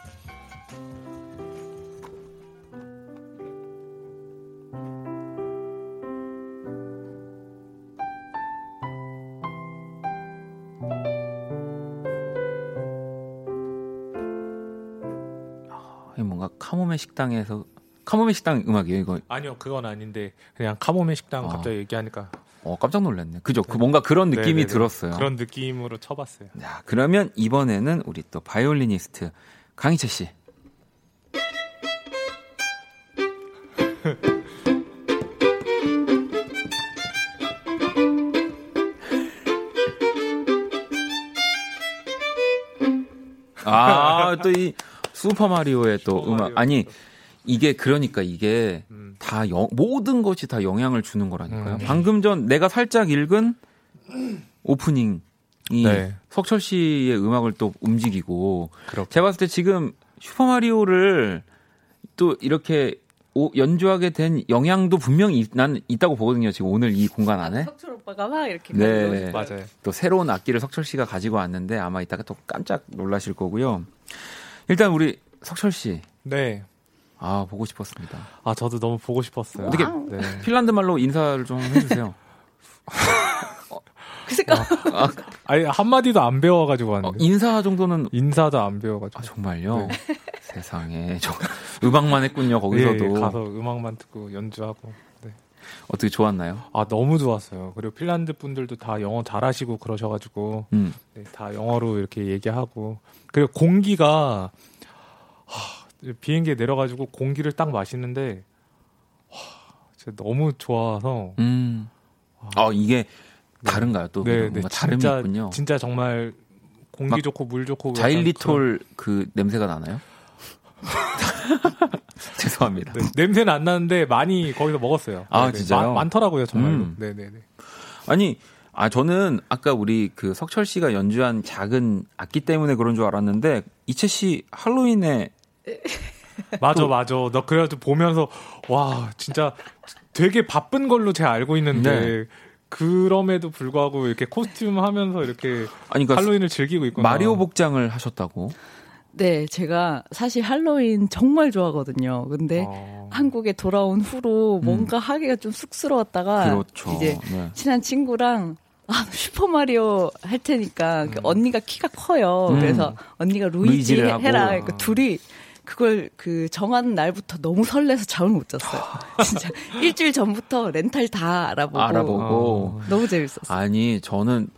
카모메 식당에서 카모메 식당 음악이에요 이거. 아니요, 그건 아닌데 그냥 카모메 식당 아. 갑자기 얘기하니까 어 깜짝 놀랐네. 그죠? 그 뭔가 그런 느낌이 네네네. 들었어요. 그런 느낌으로 쳐봤어요. 자, 그러면 이번에는 우리 또 바이올리니스트 강이채 씨. [laughs] 아, 또이 슈퍼 마리오의 또 슈퍼 음악. 마리오. 아니, 이게 그러니까 이게 음. 다 영- 모든 것이 다 영향을 주는 거라니까요. 음. 방금 전 내가 살짝 읽은 오프닝이 네. 석철 씨의 음악을 또 움직이고 그렇게. 제가 봤을 때 지금 슈퍼 마리오를 또 이렇게 오- 연주하게 된 영향도 분명히 있, 난 있다고 보거든요. 지금 오늘 이 공간 안에 석철 오빠가 막 이렇게 네. 맞아요. 또 새로운 악기를 석철 씨가 가지고 왔는데 아마 이따가 또 깜짝 놀라실 거고요. 일단 우리 석철 씨, 네. 아 보고 싶었습니다. 아 저도 너무 보고 싶었어요. 어떻게- 네. [laughs] 핀란드 말로 인사를 좀 해주세요. [laughs] 그 색깔 아니 한 마디도 안 배워가지고 어, 왔는데 인사 정도는 인사도 안 배워가지고. 아 정말요? 네. 세상에 저 음악만 했군요 예, 거기서도 예, 가서 음악만 듣고 연주하고. 네. 어떻게 좋았나요? 아 너무 좋았어요. 그리고 핀란드 분들도 다 영어 잘하시고 그러셔가지고 음. 네, 다 영어로 이렇게 얘기하고 그리고 공기가 하, 비행기에 내려가지고 공기를 딱 마시는데 와, 진짜 너무 좋아서 음. 아 이게 다른가요? 또 네, 뭔가 네, 다름이 진짜 있군요. 진짜 정말 공기 막 좋고 물 좋고 자일리톨 그 냄새가 나나요? [laughs] [laughs] 죄송합니다. 그런- 네, 냄새는 안 나는데 많이 거기서 먹었어요. 아, 네네. 진짜요? 많- 많더라고요 정말로. 음. 네네네. 아니, 아 저는 아까 우리 그 석철 씨가 연주한 작은 악기 때문에 그런 줄 알았는데 이채 씨 할로윈에 [laughs] 맞아 맞아. 나 그래가지고 보면서 와 진짜 되게 바쁜 걸로 제가 알고 있는데 네. 그럼에도 불구하고 이렇게 코스튬 하면서 이렇게 아니 그러니까 할로윈을 즐기고 있구나. 마리오 복장을 하셨다고. 네 제가 사실 할로윈 정말 좋아하거든요 근데 어. 한국에 돌아온 후로 음. 뭔가 하기가 좀 쑥스러웠다가 그렇죠. 이제 네. 친한 친구랑 아, 슈퍼 마리오 할 테니까 그 언니가 키가 커요. 음. 그래서 언니가 루이지. 해라. 그러니까 둘이 그걸 그 정하는 날부터 너무 설레서 잠을 못 잤어요. [laughs] 진짜 일주일 전부터 렌탈 다 알아보고, 알아보고. 너무 재밌었어요. 아니 저는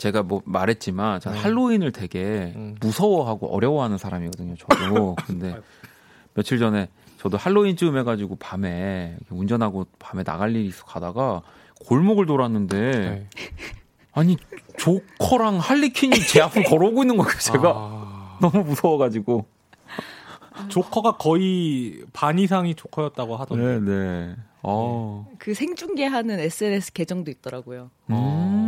제가 뭐 말했지만 저는 네. 할로윈을 되게 음. 무서워하고 어려워하는 사람이거든요. 저도. [laughs] 근데 며칠 전에 저도 할로윈쯤 해가지고 밤에 운전하고 밤에 나갈 일이 있어 가다가 골목을 돌았는데 네. 아니 조커랑 할리퀸이 제 앞을 걸어오고 있는 거예요. 제가 아, 너무 무서워가지고. 조커가 거의 반 이상이 조커였다고 하던데. 네, 네. 어. 그 생중계하는 SNS 계정도 있더라고요. 음.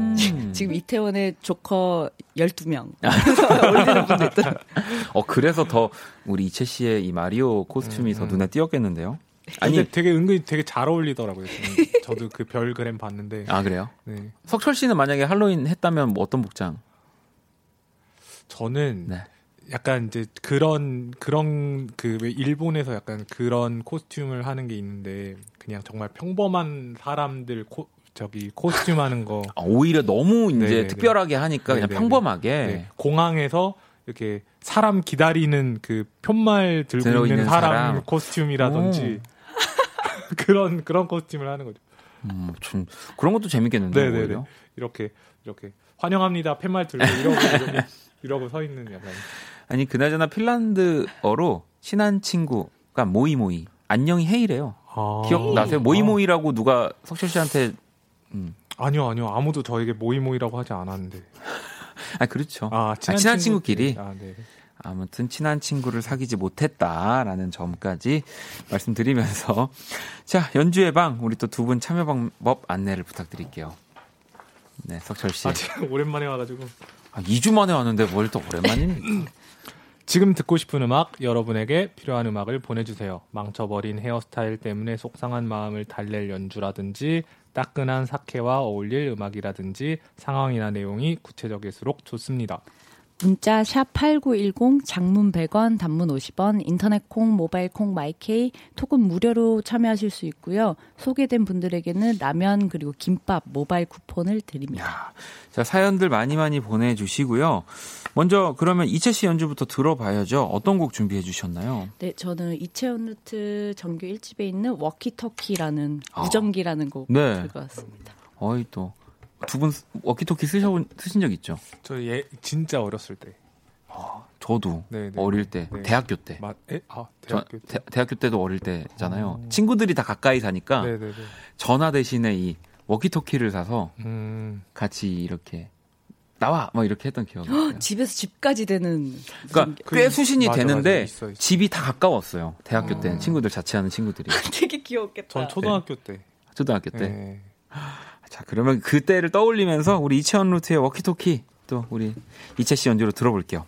지금 이태원에 조커 12명. 아. [laughs] 올리는 분도 있더라고요. 어, 그래서 더 우리 이채 씨의 이 마리오 코스튬이 더 눈에 띄었겠는데요? 아니 되게 은근히 되게 잘 어울리더라고요. 저는. [laughs] 저도 그 별그램 봤는데. 아, 그래요? 네. 석철 씨는 만약에 할로윈 했다면 뭐 어떤 복장? 저는 네. 약간 이제 그런 그런 그왜 일본에서 약간 그런 코스튬을 하는 게 있는데 그냥 정말 평범한 사람들 코 저기 코스튬 하는 거 [laughs] 아, 오히려 너무 이제 네네네. 특별하게 하니까 그냥 네네네. 평범하게. 네, 공항에서 이렇게 사람 기다리는 그 편말 들고 있는 있는 사람, 사람. 코스튬이라든지 [laughs] 그런 그런 코스튬을 하는 거죠. 음, 좀 그런 것도 재밌겠는데요. 네네네. 이렇게 이렇게 환영합니다 팻말 들고 [laughs] 이러고 이러고, 이러고 서 있는 약간 아니 그나저나 핀란드어로 친한 친구가 모이모이 안녕히 헤이래요. 아. 기억나세요? 모이모이라고 누가 석철 씨한테 음. 아니요 아니요 아무도 저에게 모이 모이라고 하지 않았는데 [laughs] 아 그렇죠. 아 친한, 친한 친구끼리. 친구끼리. 아, 네. 아무튼 친한 친구를 사귀지 못했다라는 점까지 말씀드리면서 [laughs] 자 연주의 방 우리 또 두 분 참여 방법 안내를 부탁드릴게요. 네 석철 씨. 아 제가 오랜만에 와가지고 아, 2주 만에 왔는데 뭘 또 오랜만입니까? [clears throat] 지금 듣고 싶은 음악 여러분에게 필요한 음악을 보내주세요. 망쳐버린 헤어스타일 때문에 속상한 마음을 달랠 연주라든지 따끈한 사케와 어울릴 음악이라든지 상황이나 내용이 구체적일수록 좋습니다. 문자 샵 8910 장문 100원 단문 50원 인터넷 콩 모바일 콩 마이케이 톡은 무료로 참여하실 수 있고요. 소개된 분들에게는 라면 그리고 김밥 모바일 쿠폰을 드립니다. 야, 자 사연들 많이 많이 보내 주시고요. 먼저 그러면 이채 씨 연주부터 들어봐야죠. 어떤 곡 준비해 주셨나요? 네, 저는 이채원 루트 정규 1집에 있는 워키터키라는 아. 무전기라는 곡 네. 들고 왔습니다. 어이 또 두 분 워키토키 쓰셔본 쓰신 적 있죠? 저 예, 진짜 어렸을 때. 저도 네, 네. 어릴 때 네. 대학교 때. 맞, 에? 아, 저- 대학교 때. 대, 대학교 때도 어릴 때잖아요. 어. 친구들이 다 가까이 사니까 네네네. 전화 대신에 이 워키토키를 사서 음, 같이 이렇게 나와 막 이렇게 했던 기억이 있어요. 집에서 집까지 되는 그러니까 그- 꽤 수신이 맞아, 되는데 맞아, 있어, 있어. 집이 다 가까웠어요. 대학교 어. 때는 친구들 자취하는 친구들이 [laughs] 되게 귀엽겠다. 전 초등학교 때. 초등학교 때. 네. 자 그러면 그때를 떠올리면서 우리 이채원 루트의 워키토키 또 우리 이채 씨 연주로 들어볼게요.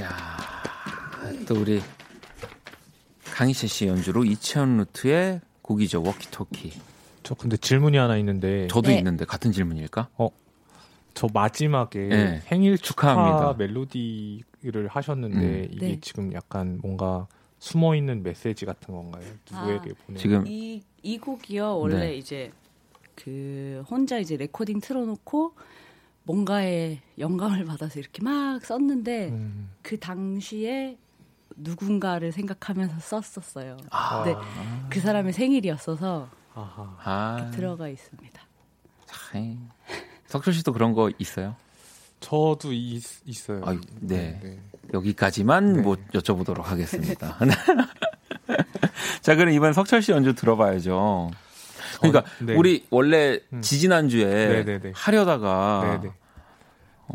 야, 또 우리 강이채 씨 연주로 이채언루트의 곡이죠. 워키토키. 저 근데 질문이 하나 있는데 저도 네. 있는데 같은 질문일까? 저 마지막에 네. 생일 축하 축하합니다. 멜로디를 하셨는데 음. 이게 네. 지금 약간 뭔가 숨어 있는 메시지 같은 건가요? 누구에게 보내? 지금 이, 이 곡이요 원래 네. 이제 그 혼자 이제 레코딩 틀어놓고 뭔가에 영감을 받아서 이렇게 막 썼는데 음. 그 당시에 누군가를 생각하면서 썼었어요. 아. 근데 그 사람의 생일이었어서. 아, 들어가 있습니다. 참. 석철 씨도 그런 거 있어요? 저도 있, 있어요. 아유, 네. 네. 여기까지만 네. 뭐 여쭤보도록 하겠습니다. [laughs] 자, 그럼 이번 석철 씨 연주 들어봐야죠. 그러니까 네. 우리 원래 음. 지지난주에 네네네. 하려다가 네네.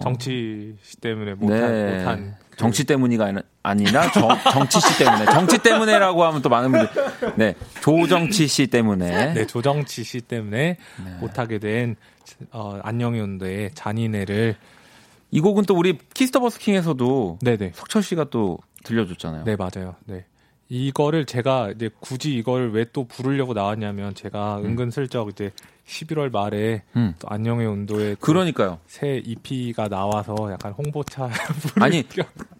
정치 씨 때문에 못한 아. 네. 못한 그- 정치 때문이가 아니- 아니라 정, 정치 씨 때문에 정치 때문에라고 하면 또 많은 분들 네 조정치 씨 때문에 네 조정치 씨 때문에 네. 못하게 된 어, 안녕의 온도의 잔인애를 이 곡은 또 우리 키스 더 버스킹에서도 네네 석철 씨가 또 들려줬잖아요. 네 맞아요. 네 이거를 제가 이제 굳이 이걸 왜 또 부르려고 나왔냐면 제가 은근슬쩍 이제 11월 말에 음. 또 안녕의 온도에 또 그러니까요. 새 EP가 나와서 약간 홍보차 [laughs] 아니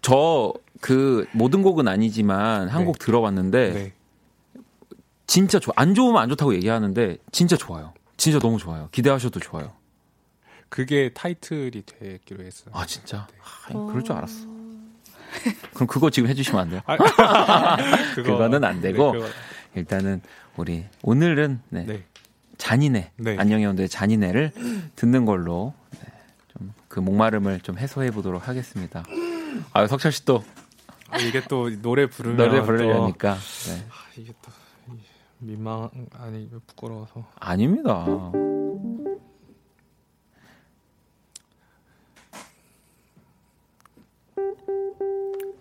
저 그 모든 곡은 아니지만 한 네. 곡 들어봤는데 네. 진짜 좋아. 안 좋으면 안 좋다고 얘기하는데 진짜 좋아요. 진짜 너무 좋아요. 기대하셔도 좋아요. 그게 타이틀이 되기로 했어요. 아 진짜? 아, 그럴 줄 알았어. 그럼 그거 지금 해주시면 안 돼요? [laughs] 그거- 그거 는 안 되고. 네, 그거- 일단은 우리 오늘은 네, 네. 잔인해 네. 안녕의 온도의 잔인해를 듣는 걸로 네, 좀그 목마름을 좀 해소해 보도록 하겠습니다. 아 석철 씨또 아, 이게 또 노래 부르면 노래 또- 부르려니까 네. 아, 이게 또 민망 아니 부끄러워서 아닙니다.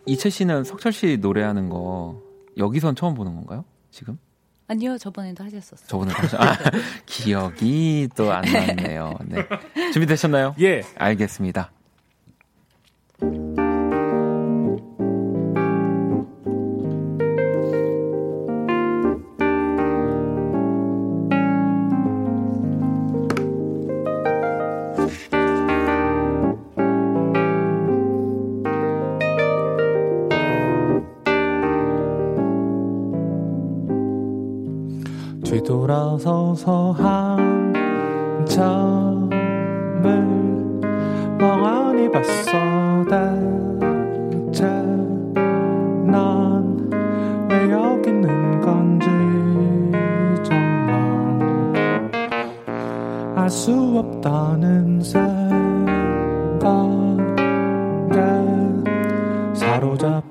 이채 씨는 석철 씨 노래하는 거 여기선 처음 보는 건가요? 지금? 아니요 저번에도 하셨었어요. 저번에 다시 [laughs] 아, 기억이 또 안 났네요. 네. 준비되셨나요? 예 알겠습니다. 뒤돌아서서 한참을 멍하니 봤어 대체 난 왜 여기 있는 건지 정말 알 수 없다는 생각에 사로잡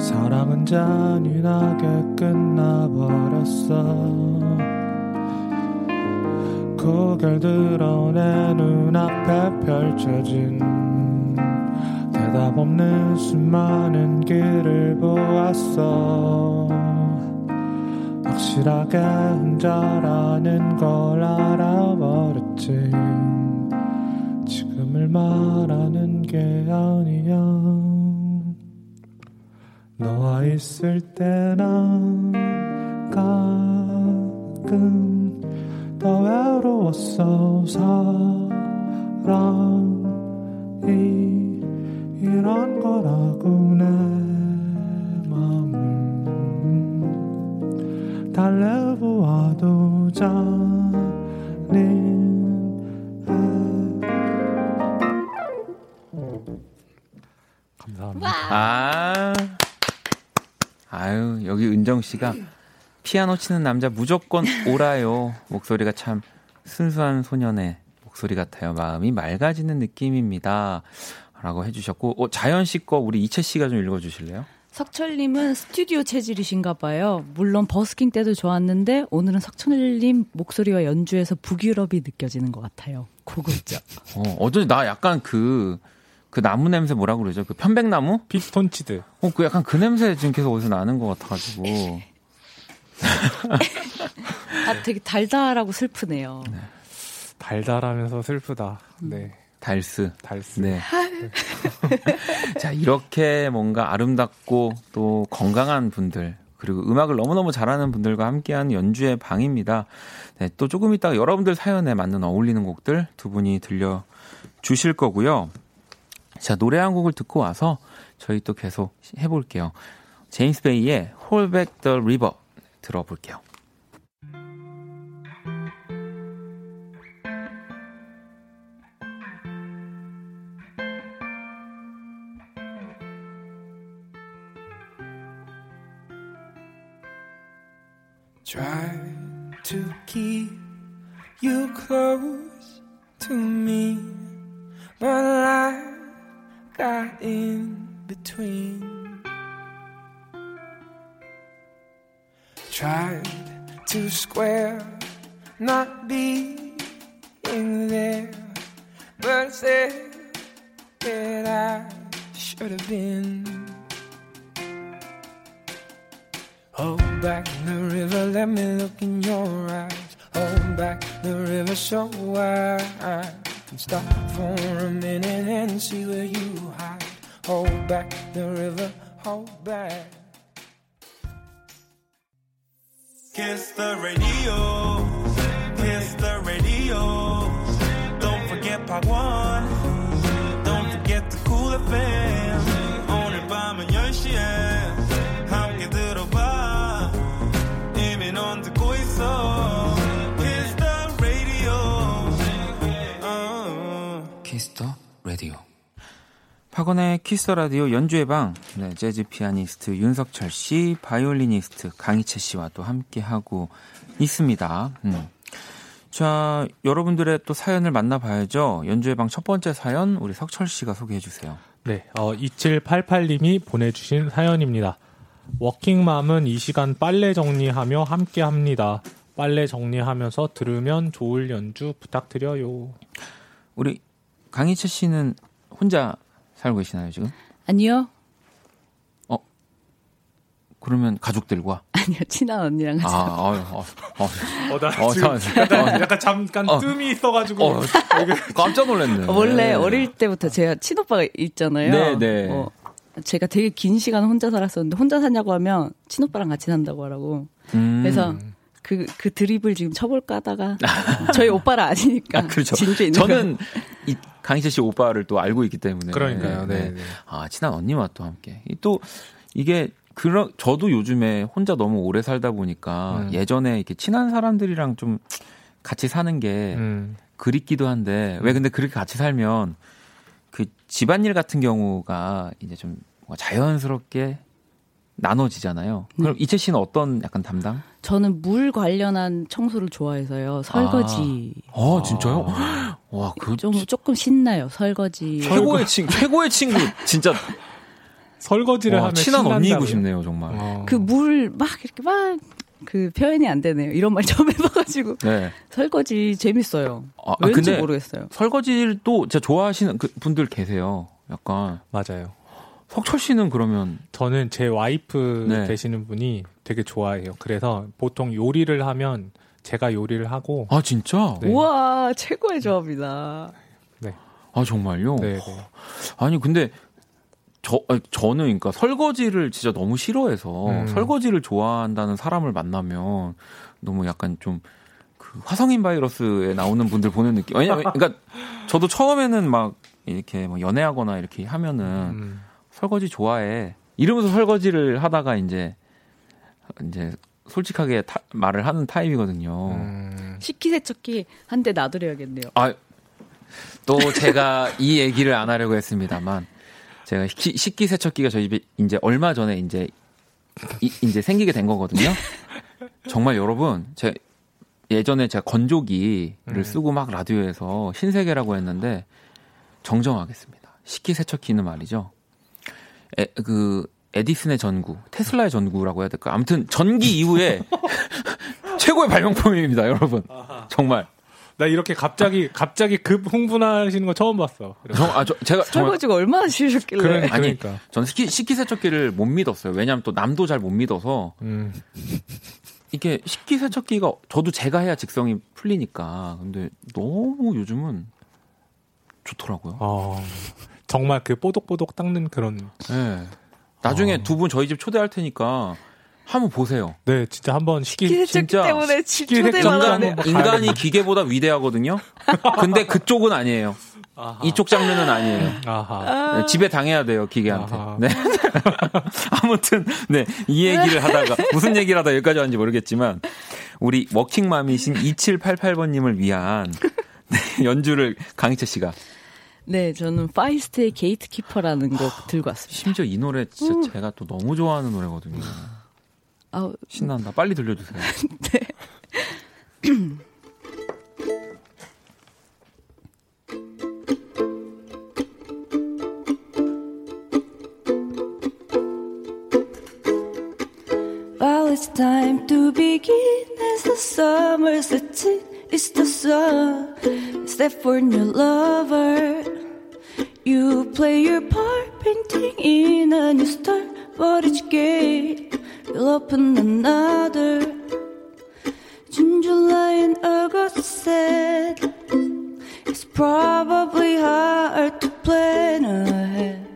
사랑은 잔인하게 끝나버렸어. 고개를 들어 내 눈앞에 펼쳐진 대답 없는 수많은 길을 보았어. 확실하게 혼자라는 걸 알아버렸지. 지금을 말하는 게 아니야 너와 있을 때난 가끔 더 외로웠어 사랑이 이런 거라고 내 마음을 달래보아도 잔인해 감사합니다. 아. 아유, 여기 은정 씨가 피아노 치는 남자 무조건 오라요. 목소리가 참 순수한 소년의 목소리 같아요. 마음이 맑아지는 느낌입니다. 라고 해주셨고, 어, 자연 씨 거 우리 이채 씨가 좀 읽어주실래요? 석철님은 스튜디오 체질이신가 봐요. 물론 버스킹 때도 좋았는데 오늘은 석철님 목소리와 연주에서 북유럽이 느껴지는 것 같아요. 고급져. 어, 어쩐지 나 약간 그, 그 나무 냄새 뭐라고 그러죠? 그 편백나무? 피톤치드. 어, 그 약간 그 냄새 지금 계속 어디서 나는 것 같아가지고. [laughs] 아, 되게 달달하고 슬프네요. 달달하면서 슬프다. 네. 달스. 달스. 네. [laughs] 자, 이렇게 뭔가 아름답고 또 건강한 분들, 그리고 음악을 너무너무 잘하는 분들과 함께하는 연주의 방입니다. 네, 또 조금 이따가 여러분들 사연에 맞는 어울리는 곡들 두 분이 들려 주실 거고요. 자, 노래 한 곡을 듣고 와서 저희 또 계속 해볼게요. 제임스 베이의 Hold Back the River 들어볼게요. Got in between. Tried to square not being there, but said that I should have been. Hold back the river, let me look in your eyes. Hold back the river so I can stop for a minute and see where you hide. Hold back the river, hold back. Kiss the radio. Kiss the radio. Don't forget Part 1. Don't forget the cool FM. 오늘 밤은 10시에 함께 들어봐. 이미 넌 듣고 있어. 박원의 키스 더 라디오 연주의 방, 네, 재즈 피아니스트 윤석철 씨, 바이올리니스트 강이채 씨와 또 함께 하고 있습니다. 음. 자, 여러분들의 또 사연을 만나봐야죠. 연주의 방 첫 번째 사연 우리 석철 씨가 소개해 주세요. 네, 어, 2788님이 보내주신 사연입니다. 워킹맘은 이 시간 빨래 정리하며 함께 합니다. 빨래 정리하면서 들으면 좋을 연주 부탁드려요. 우리 강희채 씨는 혼자 살고 계시나요 지금? 아니요. 그러면 가족들과? [laughs] 아니요. 친한 언니랑 같이. 아, 어, 어, 어, 어, 나 어, 지금. 약간, 약간 잠깐 어. 뜸이 있어가지고. 어, 깜짝 놀랐네. 어, 원래 네. 어릴 때부터 제가 친오빠가 있잖아요. 네, 네. 어, 제가 되게 긴 시간 혼자 살았었는데 혼자 사냐고 하면 친오빠랑 같이 산다고 하라고. 음. 그래서 그, 그 드립을 지금 쳐볼까 하다가 저희 오빠라 아시니까. 아, 그렇죠. 진짜 있는 저는 이 강희철 씨 오빠를 또 알고 있기 때문에. 그러니까요. 네, 네. 아, 친한 언니와 또 함께. 이또 이게 그런 저도 요즘에 혼자 너무 오래 살다 보니까 음. 예전에 이렇게 친한 사람들이랑 좀 같이 사는 게 음. 그립기도 한데 왜 근데 그렇게 같이 살면 그 집안일 같은 경우가 이제 좀 뭔가 자연스럽게 나눠지잖아요. 그럼 이채 씨는 어떤 약간 담당? 저는 물 관련한 청소를 좋아해서요. 설거지. 아, 진짜요? 와, 그 좀 조금 신나요. 설거지. 최고의 친구, 최고의 친구, 진짜 설거지를 와, 하면 친한 언니이고? 싶네요, 정말. 어. 그물 막 이렇게 막 그 표현이 안 되네요. 이런 말 처음 해봐가지고 네. 설거지 재밌어요. 아, 아, 왠지 근데 모르겠어요. 설거지를 또 진짜 좋아하시는 그 분들 계세요. 약간 맞아요. 석철 씨는 그러면 저는 제 와이프 네. 되시는 분이 되게 좋아해요. 그래서 보통 요리를 하면 제가 요리를 하고 아 진짜? 네. 우와 최고의 조합이다. 아 정말요? 네, 네. 아니 근데 저 아니, 저는 그러니까 설거지를 진짜 너무 싫어해서 음. 설거지를 좋아한다는 사람을 만나면 너무 약간 좀 그 화성인 바이러스에 나오는 분들 보는 느낌. 왜냐면 [laughs] 그러니까 저도 처음에는 막 이렇게 뭐 연애하거나 이렇게 하면은 음. 설거지 좋아해 이러면서 설거지를 하다가 이제 이제 솔직하게 타- 말을 하는 타입이거든요. 음. 식기세척기 한 대 놔드려야겠네요. 아, 또 제가 이 얘기를 안 하려고 했습니다만 제가 식기, 식기세척기가 저희 집에 이제 얼마 전에 이제 이, 이제 생기게 된 거거든요. 정말 여러분, 제 예전에 제가 건조기를 음. 쓰고 막 라디오에서 신세계라고 했는데 정정하겠습니다. 식기세척기는 말이죠. 에, 그 에디슨의 전구, 테슬라의 전구라고 해야 될까? 아무튼 전기 이후에 [laughs] 최고의 발명품입니다, 여러분. 정말. 나 이렇게 갑자기 갑자기 급 흥분하시는 거 처음 봤어. 정, 아, 저, 제가 설거지가 얼마나 싫으셨길래. 그래, 아니, 그러니까. 저는 식기, 식기세척기를 못 믿었어요. 왜냐하면 또 남도 잘 못 믿어서 음. 이게 식기세척기가 저도 제가 해야 직성이 풀리니까 근데 너무 요즘은 좋더라고요. 어, 정말 그 뽀독뽀독 닦는 그런. 네. 나중에 어. 두분 저희 집 초대할 테니까 한번 보세요. 네, 진짜 한번 식기세척기 진짜 때문에 초대만 인간, 인간이 기계보다 위대하거든요. 근데 그쪽은 아니에요. 아하. 이쪽 장르는 아니에요. 아하. 네, 집에 당해야 돼요 기계한테. 아하. 네. [laughs] 아무튼 네이 얘기를 하다가 무슨 얘기를 하다 여기까지 왔는지 모르겠지만 우리 워킹맘이신 2788번님을 위한 네, 연주를 강이채 씨가 네, 저는 파이스트의 Gatekeeper라는 곡 들고 왔습니다. 심지어 이 노래 진짜 음. 제가 또 너무 좋아하는 노래거든요. 아, 신난다. 빨리 들려주세요. [laughs] Well, it's time to begin as the summer sets in. It's the sun, it's there for new lover. You play your part, painting in a new star, but each gate will open another. June, July, and August said it's probably hard to plan ahead.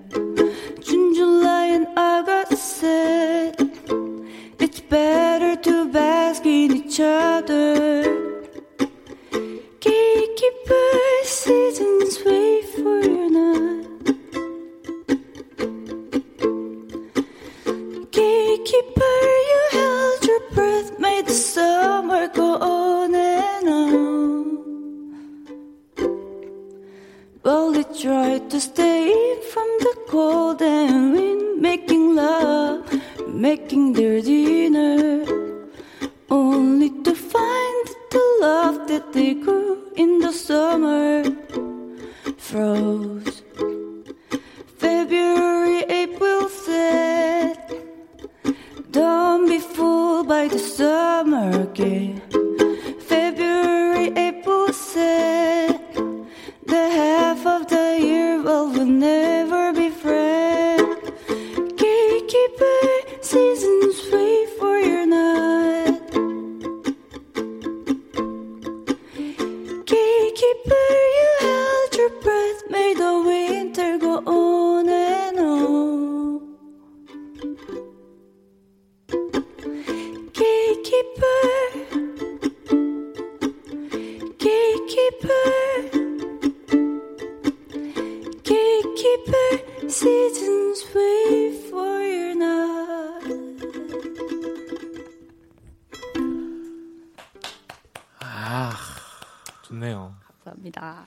June, July, and August said it's better to bask in each other. Gatekeeper seasons wait for your night. Gatekeeper, you held your breath, made the summer go on and on. Well, they tried to stay from the cold and wind, making love, making their dinner. Only to find love that they grew in the summer froze. February, April said, Don't be fooled by the summer again. February, April said, The half of the year will never be friends. Gatekeeper, seasons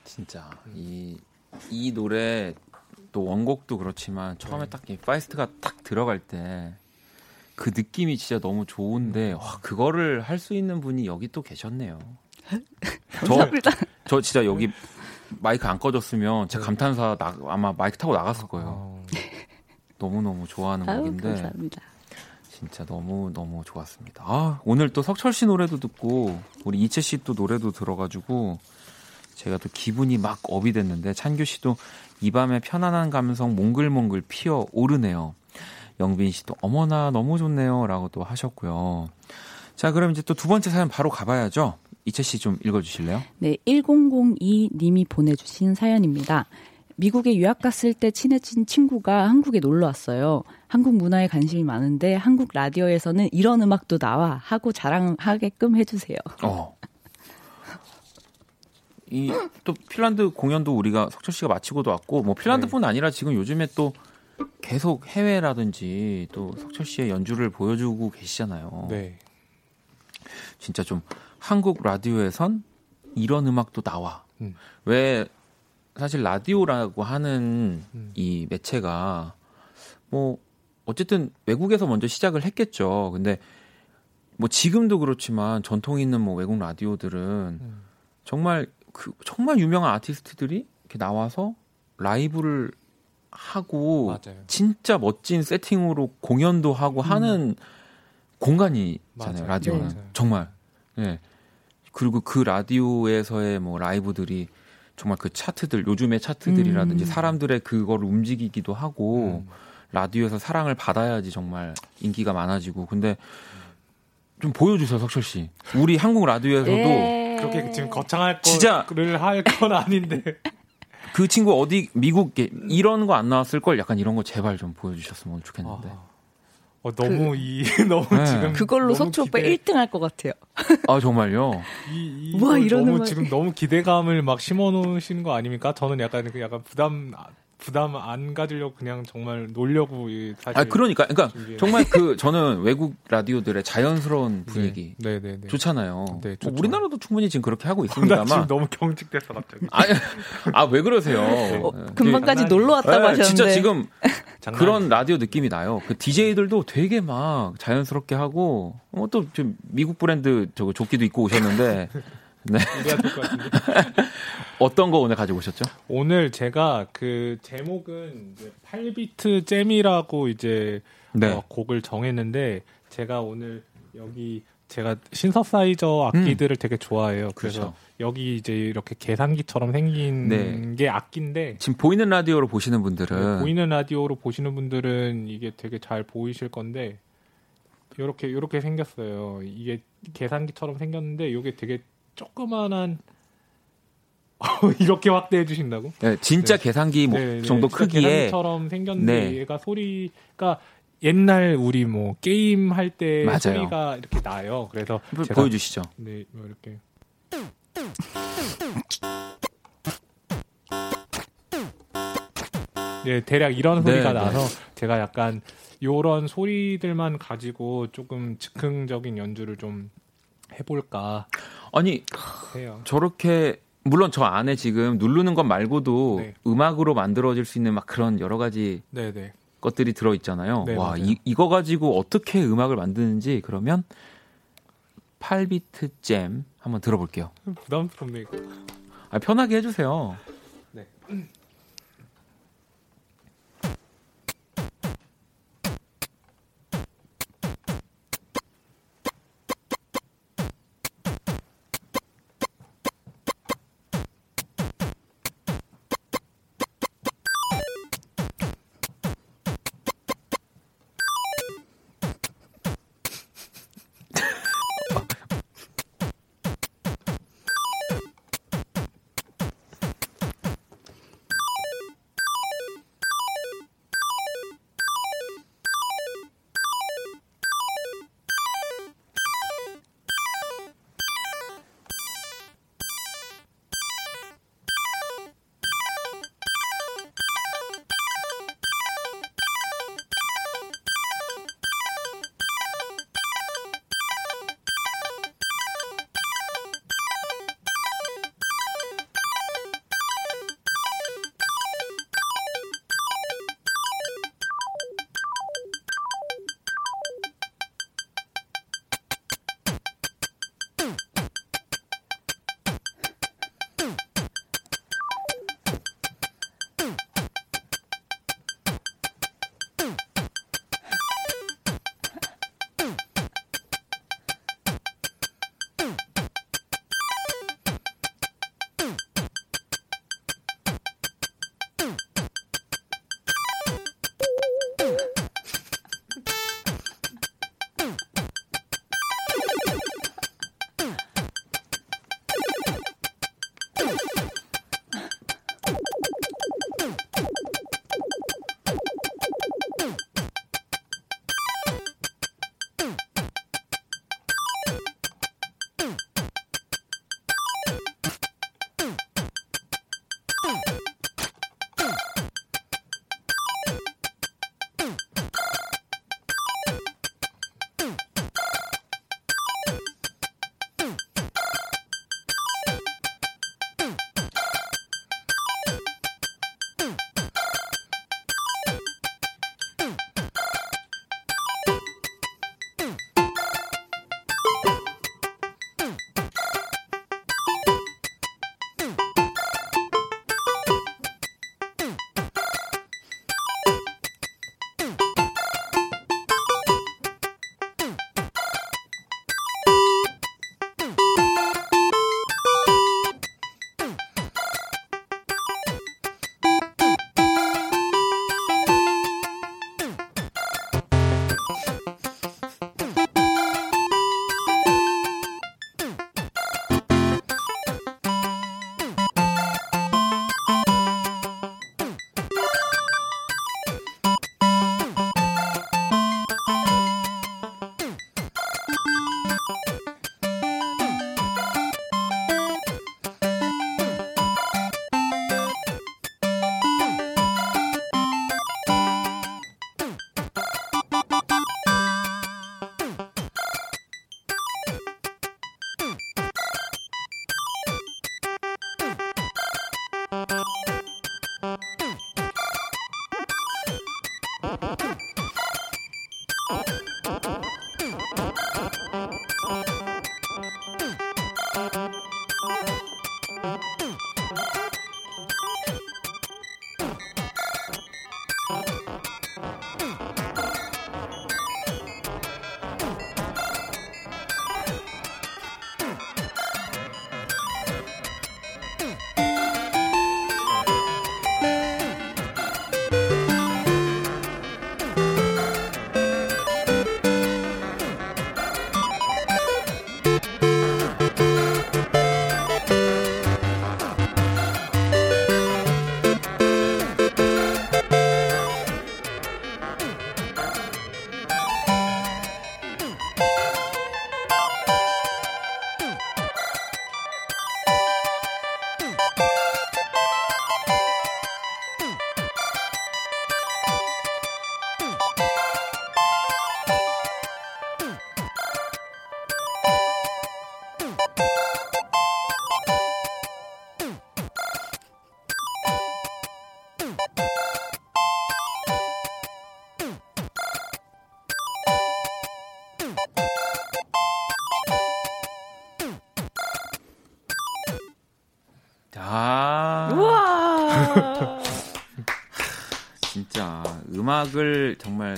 진짜 이 이 노래 또 원곡도 그렇지만 처음에 네. 딱 이 파이스트가 딱 들어갈 때 그 느낌이 진짜 너무 좋은데 와, 그거를 할 수 있는 분이 여기 또 계셨네요. [laughs] 저, 저 진짜 여기 마이크 안 꺼졌으면 제 네. 감탄사 나, 아마 마이크 타고 나갔을 거예요. 어, 너무 너무 좋아하는 아유, 곡인데 감사합니다. 진짜 너무 너무 좋았습니다. 아, 오늘 또 석철 씨 노래도 듣고 우리 이채 씨 또 노래도 들어가지고 제가 또 기분이 막 업이 됐는데 찬규 씨도 이 밤의 편안한 감성 몽글몽글 피어 오르네요. 영빈 씨도 어머나 너무 좋네요라고 또 하셨고요. 자, 그럼 이제 또 두 번째 사연 바로 가봐야죠. 이채 씨 좀 읽어주실래요? 네, 1002 님이 보내주신 사연입니다. 미국에 유학 갔을 때 친해진 친구가 한국에 놀러 왔어요. 한국 문화에 관심이 많은데 한국 라디오에서는 이런 음악도 나와 하고 자랑하게끔 해주세요. 어. 이 또 핀란드 공연도 우리가 석철 씨가 마치고도 왔고 뭐 핀란드뿐 아니라 지금 요즘에 또 계속 해외라든지 또 석철 씨의 연주를 보여주고 계시잖아요. 네. 진짜 좀 한국 라디오에선 이런 음악도 나와. 음. 왜 사실 라디오라고 하는 음. 이 매체가 뭐 어쨌든 외국에서 먼저 시작을 했겠죠. 근데 뭐 지금도 그렇지만 전통 있는 뭐 외국 라디오들은 음. 정말 그 정말 유명한 아티스트들이 이렇게 나와서 라이브를 하고 맞아요. 진짜 멋진 세팅으로 공연도 하고 하는 공간이잖아요. 라디오는 네. 정말. 예. 그리고 그 라디오에서의 뭐 라이브들이 정말 그 차트들 요즘의 차트들이라든지 음. 사람들의 그거를 움직이기도 하고 음. 라디오에서 사랑을 받아야지 정말 인기가 많아지고 근데 좀 보여주세요 석철 씨 우리 한국 라디오에서도 예. 그렇게 지금 거창할 진짜- 거를 할 건 아닌데. [laughs] 그 친구 어디 미국 게 이런 거 안 나왔을 걸 약간 이런 거 제발 좀 보여주셨으면 좋겠는데 아, 어, 너무 이 [laughs] 너무 네. 지금 그걸로 너무 석주 오빠 기대- 1등 할 것 같아요. 아 정말요 [laughs] 이, 이 이걸 이런 너무 음악. 지금 너무 기대감을 막 심어 놓으시는 거 아닙니까? 저는 약간 그 약간 부담 부담 안 가지려고 그냥 정말 놀려고 이 사실 아 그러니까 그러니까 준비해. 정말 그 저는 외국 라디오들의 자연스러운 분위기 네, 네, 네. 좋잖아요. 네, 뭐 좋죠. 우리나라도 충분히 지금 그렇게 하고 [laughs] 나 지금 있습니다만. 너무 경직됐어 갑자기. 아왜 그러세요? 어, 네. 금방까지 장난이- 놀러 왔다고 네, 하셨는데. 진짜 지금 [laughs] 그런 라디오 느낌이 나요. 그 DJ들도 되게 막 자연스럽게 하고 어, 또좀 미국 브랜드 저거 조끼도 입고 오셨는데 [laughs] 네. 이래야 될 것 같은데. [laughs] 어떤 거 오늘 가지고 오셨죠? 오늘 제가 그 제목은 이제 8비트 잼이라고 이제 네. 어, 곡을 정했는데 제가 오늘 여기 제가 신서사이저 악기들을 되게 좋아해요. 그래서 음. 그렇죠. 여기 이제 이렇게 계산기처럼 생긴 네. 게 악기인데 지금 보이는 라디오로 보시는 분들은 네, 보이는 라디오로 보시는 분들은 이게 되게 잘 보이실 건데 요렇게 요렇게 생겼어요. 이게 계산기처럼 생겼는데 이게 되게 조그만한 [laughs] 이렇게 확대해 주신다고? 네, 진짜 네. 계산기 뭐 네, 네, 정도 크기에 계산기처럼 생겼는데 네. 얘가 소리가 옛날 우리 뭐 게임 할 때. 소리가 이렇게 나요. 그래서 제가 보여 주시죠. 네, 뭐 이렇게 네, 대략 이런 네, 소리가 네. 나서 제가 약간 요런 소리들만 가지고 조금 즉흥적인 연주를 좀 해볼까 아니 해요. 저렇게 물론 저 안에 지금 누르는 것 말고도 네. 음악으로 만들어질 수 있는 막 그런 여러 가지 네, 네. 것들이 들어 있잖아요. 네, 와, 맞아요. 이, 이거 가지고 어떻게 음악을 만드는지 그러면 8비트 잼 한번 들어볼게요. 부담스럽네 이거. 아, 편하게 해주세요. 네.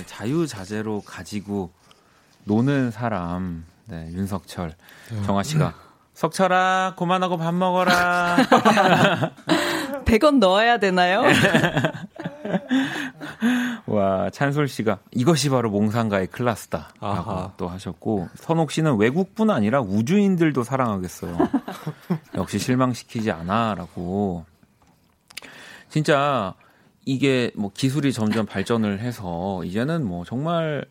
정말 자유자재로 가지고 노는 사람, 네, 윤석철, 정아 씨가 석철아, 그만하고 밥 먹어라. [laughs] 100원 넣어야 되나요? [laughs] 와, 찬솔 씨가 이것이 바로 몽상가의 클라스다. 라고 아하. 또 하셨고, 선옥 씨는 외국뿐 아니라 우주인들도 사랑하겠어요. [laughs] 역시 실망시키지 않아. 라고. 진짜 이게 뭐 기술이 점점 발전을 해서 이제는 뭐 정말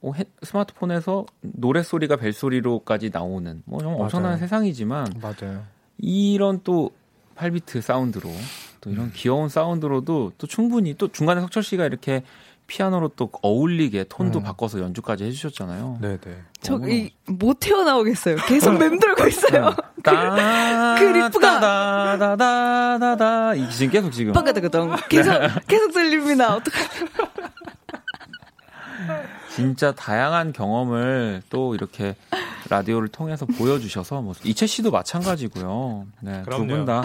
뭐 헤- 스마트폰에서 노래 소리가 벨 소리로까지 나오는 뭐 정말 엄청난. 세상이지만 맞아요. 이런 또 8비트 사운드로 또 이런 귀여운 사운드로도 또 충분히 또 중간에 석철 씨가 이렇게 피아노로 또 어울리게 톤도 음. 바꿔서 연주까지 해주셨잖아요. 네네. 저기 못 태어나오겠어요. 계속 맴돌고 있어요. 따, [laughs] 그 리프가. 다다다다다다 이 지금 계속 지금 빠가다가덩 계속 계속 들립니다. 어떡해? [laughs] 진짜 다양한 경험을 또 이렇게 라디오를 통해서 보여주셔서 뭐 이채 씨도 마찬가지고요. 네, 두. 분 다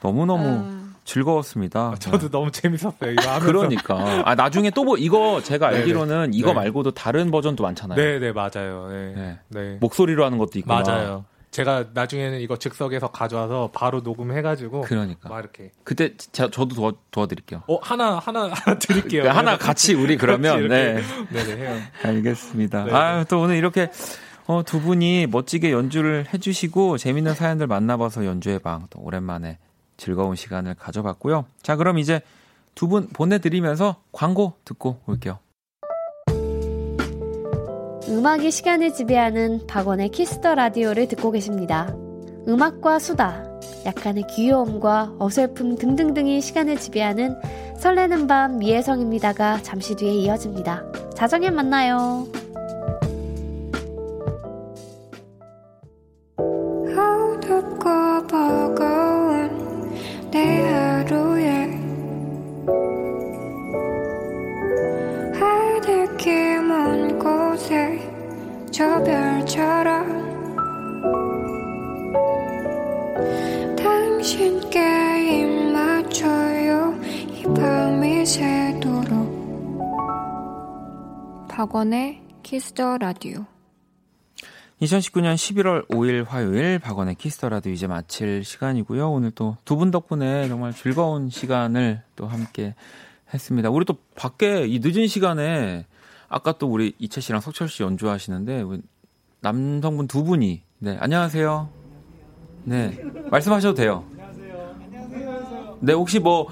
너무 너무 아. 즐거웠습니다. 저도 너무 재밌었어요. 이거 하면서. 그러니까 아 나중에 또 뭐 이거 제가 네네. 알기로는 이거 네. 말고도 다른 버전도 많잖아요. 네네 맞아요. 네. 네. 네. 목소리로 하는 것도 있고 맞아요. 제가 나중에는 이거 즉석에서 가져와서 바로 녹음해가지고 그러니까 막 이렇게 그때 제, 저도 도와, 도와드릴게요. 어 하나 하나 하나 드릴게요. 그러니까 하나 같이 우리 그러면 같이 네. 네네 해요. 알겠습니다. 네, 아유 또 오늘 이렇게 어, 두 분이 멋지게 연주를 해주시고 재밌는 사연들 만나봐서 연주의 방 또 오랜만에 즐거운 시간을 가져봤고요. 자 그럼 이제 두 분 보내드리면서 광고 듣고 올게요. 음악이 시간을 지배하는 박원의 키스 더 라디오를 듣고 계십니다. 음악과 수다, 약간의 귀여움과 어설픔 등등등이 시간을 지배하는 설레는 밤 이혜성입니다가 잠시 뒤에 이어집니다. 자정에 만나요. 저 별처럼 당신께 입 맞춰요 이 밤이 새도록 박원의 키스 더 라디오 2019년 11월 5일 화요일 박원의 키스 더 라디오 이제 마칠 시간이고요. 오늘 또 두 분 덕분에 정말 즐거운 시간을 또 함께 했습니다. 우리 또 밖에 이 늦은 시간에 아까 또 우리 이채 씨랑 석철 씨 연주하시는데 남성분 두 분이 네 안녕하세요. 네 말씀하셔도 돼요. 네 혹시 뭐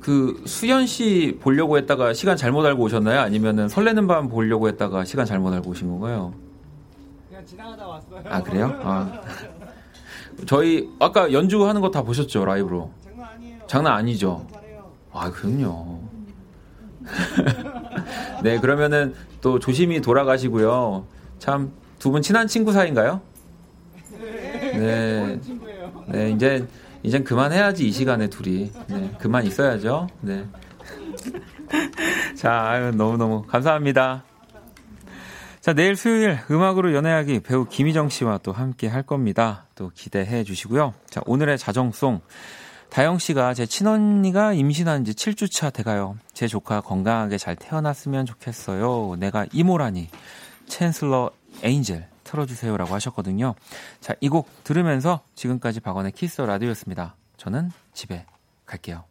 그 수연 씨 보려고 했다가 시간 잘못 알고 오셨나요? 아니면은 설레는 밤 보려고 했다가 시간 잘못 알고 오신 건가요? 아 그래요? 아 저희 아까 연주하는 거 다 보셨죠 라이브로? 장난 아니에요. 장난 아니죠. 아 그럼요. [laughs] [laughs] 네 그러면은 또 조심히 돌아가시고요. 참 두 분 친한 친구 사이인가요? 네. 네 이제 이젠 그만해야지 이 시간에 둘이 네 그만 있어야죠. 네. 자, 아유, 너무너무 감사합니다. 자, 내일 수요일 음악으로 연애하기 배우 김희정 씨와 또 함께 할 겁니다. 또 기대해 주시고요. 자, 오늘의 자정송. 다영 씨가 제 친언니가 임신한 지 7주 차 돼가요. 제 조카 건강하게 잘 태어났으면 좋겠어요. 내가 이모라니. 챈슬러 에인젤 틀어주세요라고 하셨거든요. 자, 이 곡 들으면서 지금까지 박원의 키스 라디오였습니다. 저는 집에 갈게요.